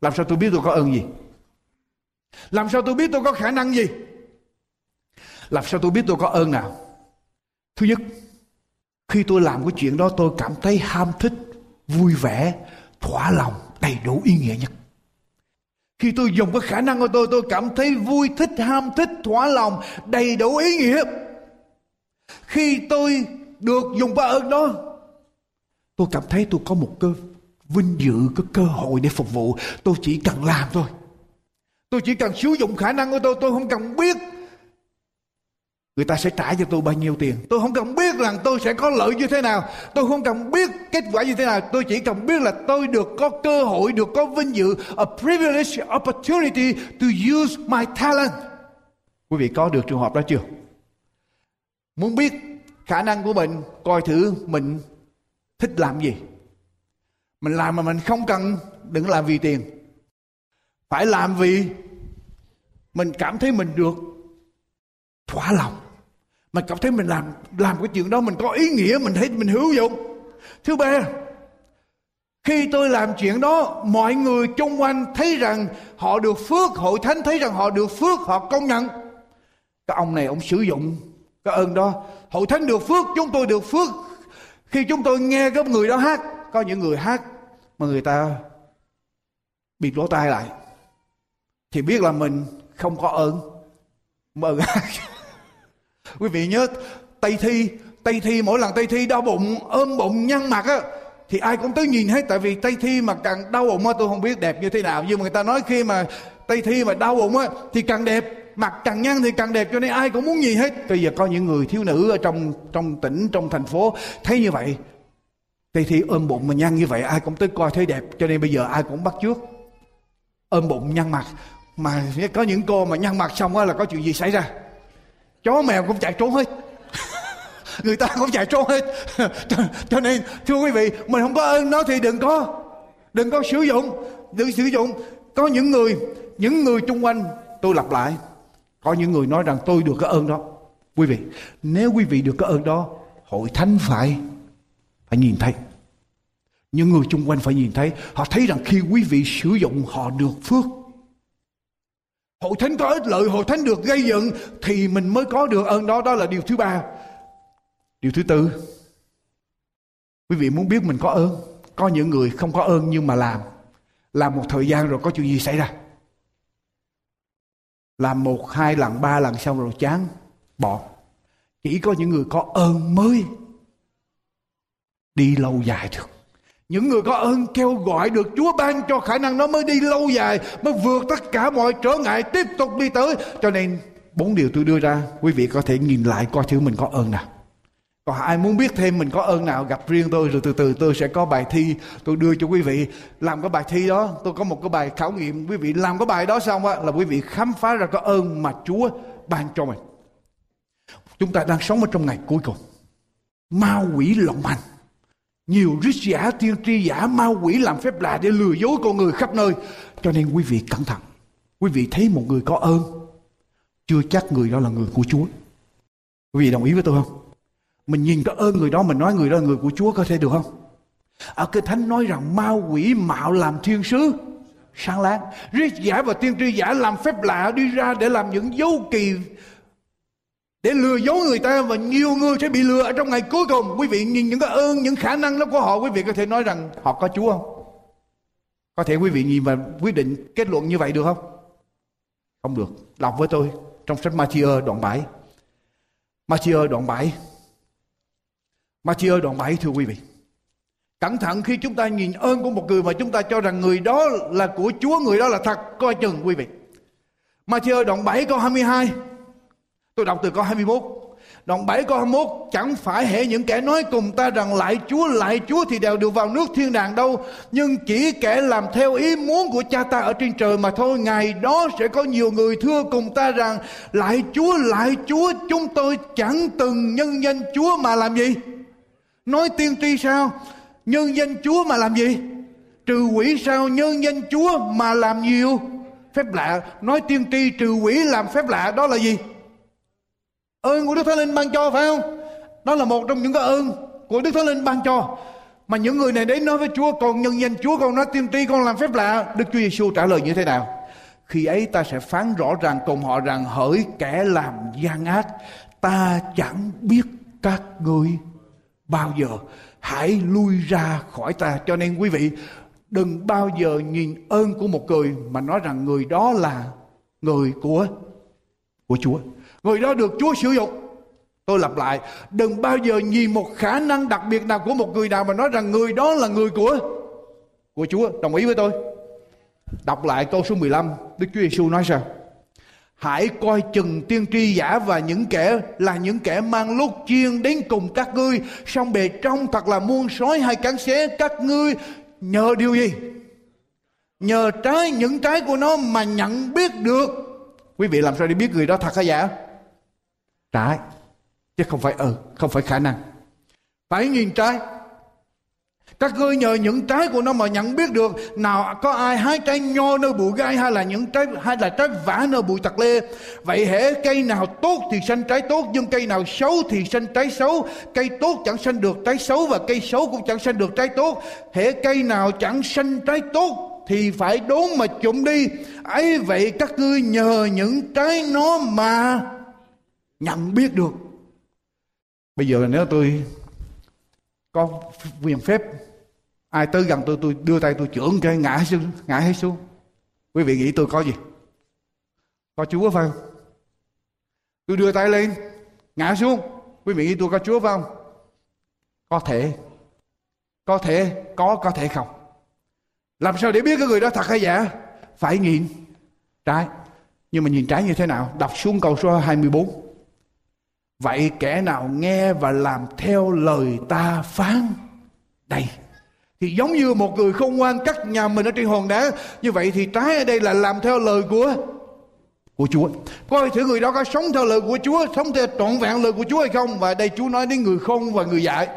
Làm sao tôi biết tôi có ơn gì Làm sao tôi biết tôi có khả năng gì Làm sao tôi biết tôi có ơn nào Thứ nhất Khi tôi làm cái chuyện đó tôi cảm thấy ham thích Vui vẻ Thỏa lòng đầy đủ ý nghĩa nhất khi tôi dùng cái khả năng của tôi, tôi cảm thấy vui thích, ham thích, thỏa lòng, đầy đủ ý nghĩa. Khi tôi được dùng ba ơn đó, tôi cảm thấy tôi có một cơ vinh dự, có cơ hội để phục vụ. Tôi chỉ cần làm thôi. Tôi chỉ cần sử dụng khả năng của tôi, tôi không cần biết Người ta sẽ trả cho tôi bao nhiêu tiền? Tôi không cần biết rằng tôi sẽ có lợi như thế nào. Tôi không cần biết kết quả như thế nào. Tôi chỉ cần biết là tôi được có cơ hội, Được có vinh dự, A privilege opportunity to use my talent. Quý vị có được trường hợp đó chưa? Muốn biết khả năng của mình, Coi thử mình thích làm gì. Mình làm mà mình không cần, Đừng làm vì tiền. Phải làm vì Mình cảm thấy mình được thỏa lòng mà cảm thấy mình làm làm cái chuyện đó mình có ý nghĩa, mình thấy mình hữu dụng. Thứ ba, khi tôi làm chuyện đó, mọi người chung quanh thấy rằng họ được phước, hội thánh thấy rằng họ được phước, họ công nhận. Cái ông này ông sử dụng cái ơn đó. Hội thánh được phước, chúng tôi được phước. Khi chúng tôi nghe cái người đó hát, có những người hát mà người ta bịt lỗ tai lại, thì biết là mình không có ơn, mà ơn hát quý vị nhớ, tây thi tây thi, mỗi lần tây thi đau bụng, ôm bụng, nhăn mặt á, thì ai cũng tới nhìn hết. Tại vì tây thi mà càng đau bụng á, tôi không biết đẹp như thế nào. Nhưng mà người ta nói khi mà tây thi mà đau bụng á, thì càng đẹp, mặt càng nhăn thì càng đẹp, cho nên ai cũng muốn nhìn hết. Bây giờ có những người thiếu nữ ở trong trong tỉnh, trong thành phố thấy như vậy, tây thi ôm bụng mà nhăn như vậy, ai cũng tới coi thấy đẹp. Cho nên bây giờ ai cũng bắt trước ôm bụng, nhăn mặt. Mà có những cô mà nhăn mặt xong á là có chuyện gì xảy ra? Chó mèo cũng chạy trốn hết. Người ta cũng chạy trốn hết. Cho, cho nên thưa quý vị mình không có ơn nó thì đừng có đừng có sử dụng. Đừng sử dụng. Có những người những người chung quanh tôi lặp lại. Có những người nói rằng tôi được cái ơn đó. Quý vị nếu quý vị được cái ơn đó hội thánh phải phải nhìn thấy. Những người chung quanh phải nhìn thấy. Họ thấy rằng khi quý vị sử dụng họ được phước hội thánh có ích lợi, hội thánh được gây dựng, thì mình mới có được. Ơn đó đó là điều thứ ba. Điều thứ tư. Quý vị muốn biết mình có ơn? Có những người không có ơn nhưng mà làm. Làm một thời gian rồi có chuyện gì xảy ra? Làm một, hai lần ba lần xong rồi chán, bỏ. Chỉ có những người có ơn mới đi lâu dài được những người có ơn kêu gọi được Chúa ban cho khả năng nó mới đi lâu dài, mới vượt tất cả mọi trở ngại tiếp tục đi tới. Cho nên, bốn điều tôi đưa ra, quý vị có thể nhìn lại coi thử mình có ơn nào. Còn ai muốn biết thêm mình có ơn nào, gặp riêng tôi rồi từ từ tôi sẽ có bài thi. Tôi đưa cho quý vị, làm cái bài thi đó. Tôi có một cái bài khảo nghiệm. Quý vị làm cái bài đó xong á, là quý vị khám phá ra cái ơn mà Chúa ban cho mình. Chúng ta đang sống ở trong ngày cuối cùng. Ma quỷ lộng hành nhiều rít giả, tiên tri giả, ma quỷ làm phép lạ để lừa dối con người khắp nơi cho nên quý vị cẩn thận quý vị thấy một người có ơn, chưa chắc người đó là người của Chúa quý vị đồng ý với tôi không mình nhìn có ơn người đó, mình nói người đó là người của Chúa có thể được không? Ở Kinh Thánh nói rằng ma quỷ mạo làm thiên sứ, sáng láng. rít giả và tiên tri giả làm phép lạ đi ra để làm những dấu kỳ để lừa dối người ta và nhiều người sẽ bị lừa ở trong ngày cuối cùng. Quý vị nhìn những cái ơn, những khả năng đó của họ, quý vị có thể nói rằng họ có Chúa không? Có thể quý vị nhìn và quyết định kết luận như vậy được không? Không được. Đọc với tôi trong sách Matthew đoạn 7. Matthew đoạn 7 Matthew đoạn 7 thưa quý vị. Cẩn thận khi chúng ta nhìn ơn của một người mà chúng ta cho rằng người đó là của Chúa, người đó là thật, coi chừng quý vị. Matthew đoạn 7 câu 22. Tôi đọc từ câu 21. Đoạn 7 câu 21 Chẳng phải hệ những kẻ nói cùng ta rằng lại Chúa lại Chúa thì đều được vào nước thiên đàng đâu, Nhưng chỉ kẻ làm theo ý muốn của cha ta ở trên trời mà thôi Ngày đó sẽ có nhiều người thưa cùng ta rằng, Lại Chúa lại Chúa, chúng tôi chẳng từng nhân danh Chúa mà làm gì Nói tiên tri sao? Nhân danh Chúa mà làm gì? Trừ quỷ sao? Nhân danh Chúa mà làm nhiều phép lạ. Nói tiên tri trừ quỷ làm phép lạ đó là gì? Ơn của Đức Thánh Linh ban cho, phải không? Đó là một trong những cái ơn của Đức Thánh Linh ban cho. Mà những người này đến nói với Chúa còn nhân danh Chúa còn nói tiên tri, con làm phép lạ. Đức Chúa Giêsu trả lời như thế nào? Khi ấy ta sẽ phán rõ ràng cùng họ rằng hỡi kẻ làm gian ác, ta chẳng biết các ngươi bao giờ hãy lui ra khỏi ta cho nên quý vị, đừng bao giờ nhìn ơn của một người mà nói rằng người đó là người của của Chúa người đó được Chúa sử dụng tôi lặp lại, đừng bao giờ nhìn một khả năng đặc biệt nào của một người nào mà nói rằng người đó là người của của Chúa đồng ý với tôi đọc lại câu số 15 Đức Chúa Giêsu nói sao Hãy coi chừng tiên tri giả và những kẻ, là những kẻ mang lốt chiên đến cùng các ngươi. Xong bề trong thật là muôn sói hay cắn xé, các ngươi. Nhờ điều gì? Nhờ trái, những trái của nó mà nhận biết được. Quý vị làm sao để biết người đó thật hay giả? Trái. Chứ không phải ừ, không phải khả năng. Phải nhìn trái. Các ngươi nhờ những trái của nó mà nhận biết được nào có ai hái trái nho nơi bụi gai hay là những trái hay là trái vả nơi bụi tặc lê. Vậy hễ cây nào tốt thì sanh trái tốt nhưng cây nào xấu thì sanh trái xấu. Cây tốt chẳng sanh được trái xấu và cây xấu cũng chẳng sanh được trái tốt. Hễ cây nào chẳng sanh trái tốt thì phải đốn mà chụm đi. ấy vậy các ngươi nhờ những trái nó mà nhận biết được. bây giờ nếu tôi có quyền phép, ai tới gần tôi tôi đưa tay tôi trưởng cái ngã xuống, ngã hết xuống. Quý vị nghĩ tôi có gì? Có chúa phải không? Tôi đưa tay lên, ngã xuống. Quý vị nghĩ tôi có chúa phải không? Có thể. Có thể, có có thể không? Làm sao để biết cái người đó thật hay giả? Phải nhìn trái. Nhưng mà nhìn trái như thế nào? Đọc xuống câu số 24 vậy kẻ nào nghe và làm theo lời ta phán? Đây. Thì giống như một người không ngoan cắt nhà mình ở trên hòn đá, như vậy thì trái ở đây là làm theo lời của của Chúa. Coi thử người đó có sống theo lời của Chúa, sống theo trọn vẹn lời của Chúa hay không? Và đây Chúa nói đến người không và người dạy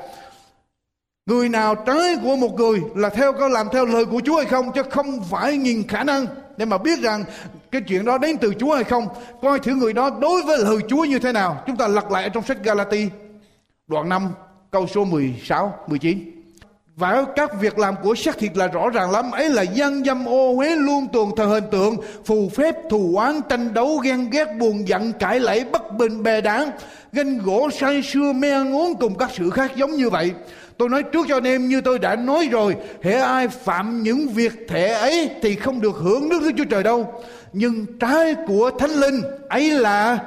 người nào trái của một người là theo, có làm theo lời của Chúa hay không? Chứ không phải nhìn khả năng để mà biết rằng cái chuyện đó đến từ Chúa hay không, coi thử người đó đối với lời Chúa như thế nào. Chúng ta lật lại trong sách Galati đoạn 5 câu số 16 19 và các việc làm của xác thịt là rõ ràng lắm. Ấy là gian dâm ô uế luôn tuồng thờ hình tượng, phù phép thù oán, tranh đấu, ghen ghét, buồn giận, cãi lẫy, bất bình, bè đáng ganh gỗ, say sưa me ngốn cùng các sự khác giống như vậy tôi nói trước cho anh em, như tôi đã nói rồi hệ ai phạm những việc thể ấy thì không được hưởng nước Đức Chúa Trời đâu. Nhưng trái của thánh linh ấy là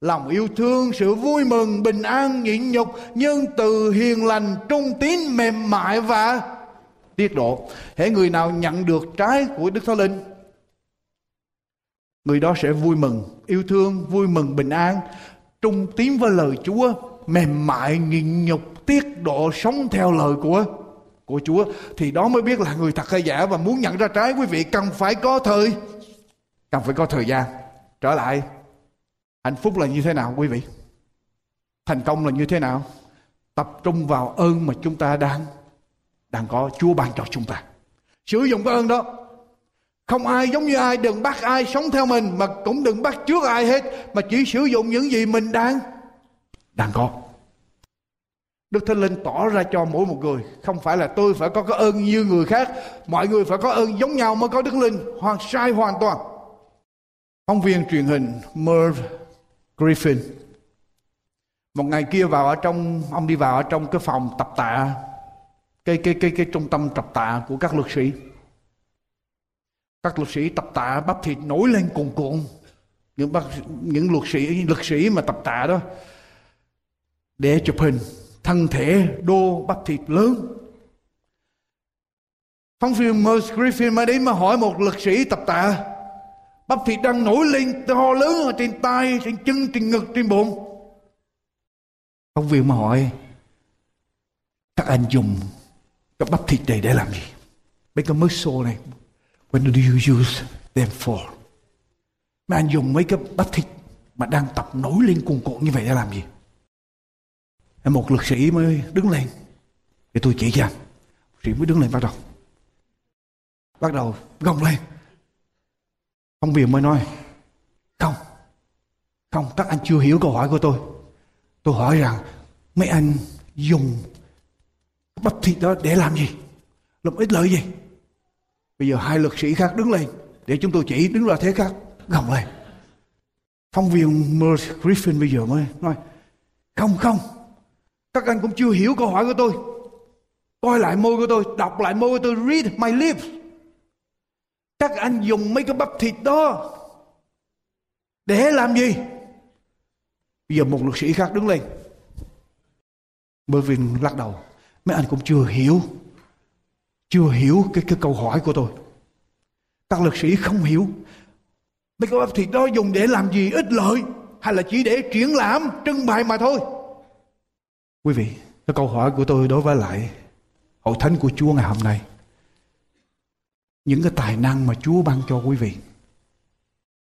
lòng yêu thương, sự vui mừng, bình an, nhịn nhục, nhân từ, hiền lành, trung tín, mềm mại và tiết độ. Hễ người nào nhận được trái của đức thánh linh, người đó sẽ vui mừng, yêu thương, vui mừng, bình an, trung tín với lời chúa, mềm mại, nhịn nhục tiết độ sống theo lời của của chúa, thì đó mới biết là người thật hay giả. Và muốn nhận ra trái, quý vị cần phải có thời, cần phải có thời gian. Trở lại. Hạnh phúc là như thế nào, quý vị? Thành công là như thế nào? Tập trung vào ơn mà chúng ta đang đang có. Chúa ban cho chúng ta. Sử dụng cái ơn đó. Không ai giống như ai, đừng bắt ai sống theo mình, mà cũng đừng bắt trước ai hết, mà chỉ sử dụng những gì mình đang đang có. Đức Thánh Linh tỏ ra cho mỗi một người Không phải là tôi phải có cái ơn như người khác Mọi người phải có ơn giống nhau mới có Đức Linh Hoàn sai hoàn toàn. Phóng viên truyền hình Merv Griffin. Một ngày kia vào ở trong ông đi vào ở trong cái phòng tập tạ cái cái cái cái trung tâm tập tạ của các luật sĩ. Các luật sĩ tập tạ bắp thịt nổi lên cuồn cuộn. Những bác, những luật sĩ luật sĩ mà tập tạ đó để chụp hình thân thể đô bắp thịt lớn. Phóng viên Merce Griffin mới đến mà hỏi một luật sĩ tập tạ, bắp thịt đang nổi lên to lớn ở trên tay, trên chân, trên ngực, trên bụng. Phóng viên mà hỏi, các anh dùng cái bắp thịt này để làm gì? Mấy cái muscle này, when do you use them for? Mà anh dùng mấy cái bắp thịt mà đang tập nổi lên cuồn cuộn như vậy để làm gì? Một lực sĩ mới đứng lên. Thì tôi chỉ cho sĩ mới đứng lên bắt đầu. Bắt đầu gồng lên. Ông Viền mới nói, Không Không, các anh chưa hiểu câu hỏi của tôi. Tôi hỏi rằng, Mấy anh dùng bắp thịt đó để làm gì? Làm ít lợi gì? Bây giờ hai lực sĩ khác đứng lên, Để chúng tôi chỉ đứng ra thế khác, Gồng lên. Phóng viên Merce Griffin bây giờ mới nói, Không không các anh cũng chưa hiểu câu hỏi của tôi. Coi lại môi của tôi, Đọc lại môi của tôi, Read my lips. Các anh dùng mấy cái bắp thịt đó để làm gì? Bây giờ một luật sĩ khác đứng lên. Bởi vì lắc đầu, mấy anh cũng chưa hiểu chưa hiểu cái cái câu hỏi của tôi. Các luật sĩ không hiểu mấy cái bắp thịt đó dùng để làm gì, ít lợi hay là chỉ để triển lãm trưng bày mà thôi quý vị cái câu hỏi của tôi đối với lại hội thánh của chúa ngày hôm nay những cái tài năng mà Chúa ban cho quý vị.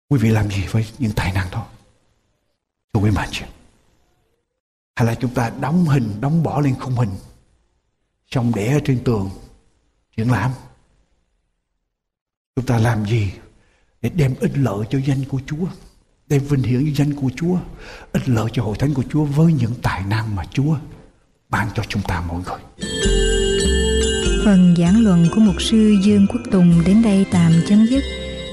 Quý vị làm gì với những tài năng đó? Thưa quý mạnh chị. Hay là chúng ta đóng hình, đóng bỏ lên khung hình. Xong để ở trên tường. Triển lãm. Chúng ta làm gì để đem ích lợi cho danh của Chúa để vinh hiển danh của Chúa. Ích lợi cho hội thánh của Chúa với những tài năng mà Chúa ban cho chúng ta mọi người. Phần giảng luận của mục sư Dương Quốc Tùng đến đây tạm chấm dứt.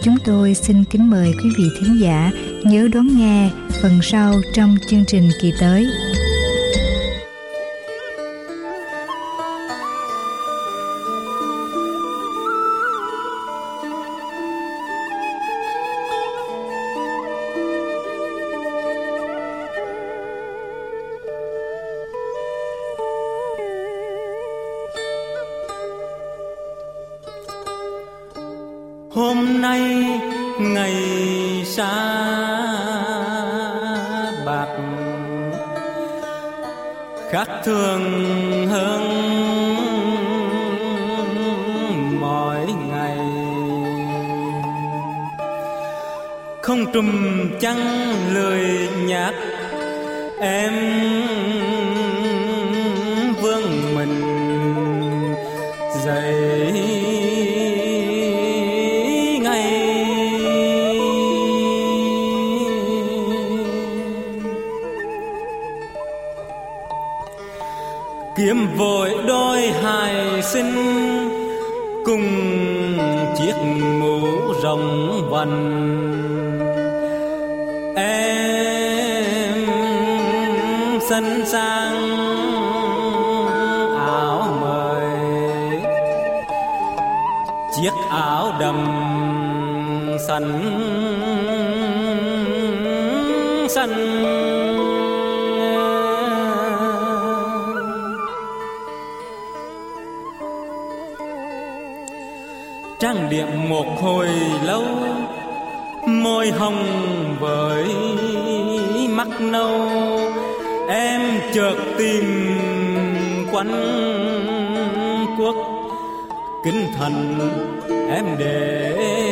Chúng tôi xin kính mời quý vị thính giả nhớ đón nghe phần sau trong chương trình kỳ tới. hôm nay ngày xa bạc. Khác thường hơn mọi ngày. Không trùm chăng lười nhạc em đời sinh cùng chiếc mũ rồng vành em xinh sang áo mời, chiếc áo đầm xanh xanh hồi lâu, môi hồng vời mắt nâu, em chợt tìm quanh quốc kinh thành em để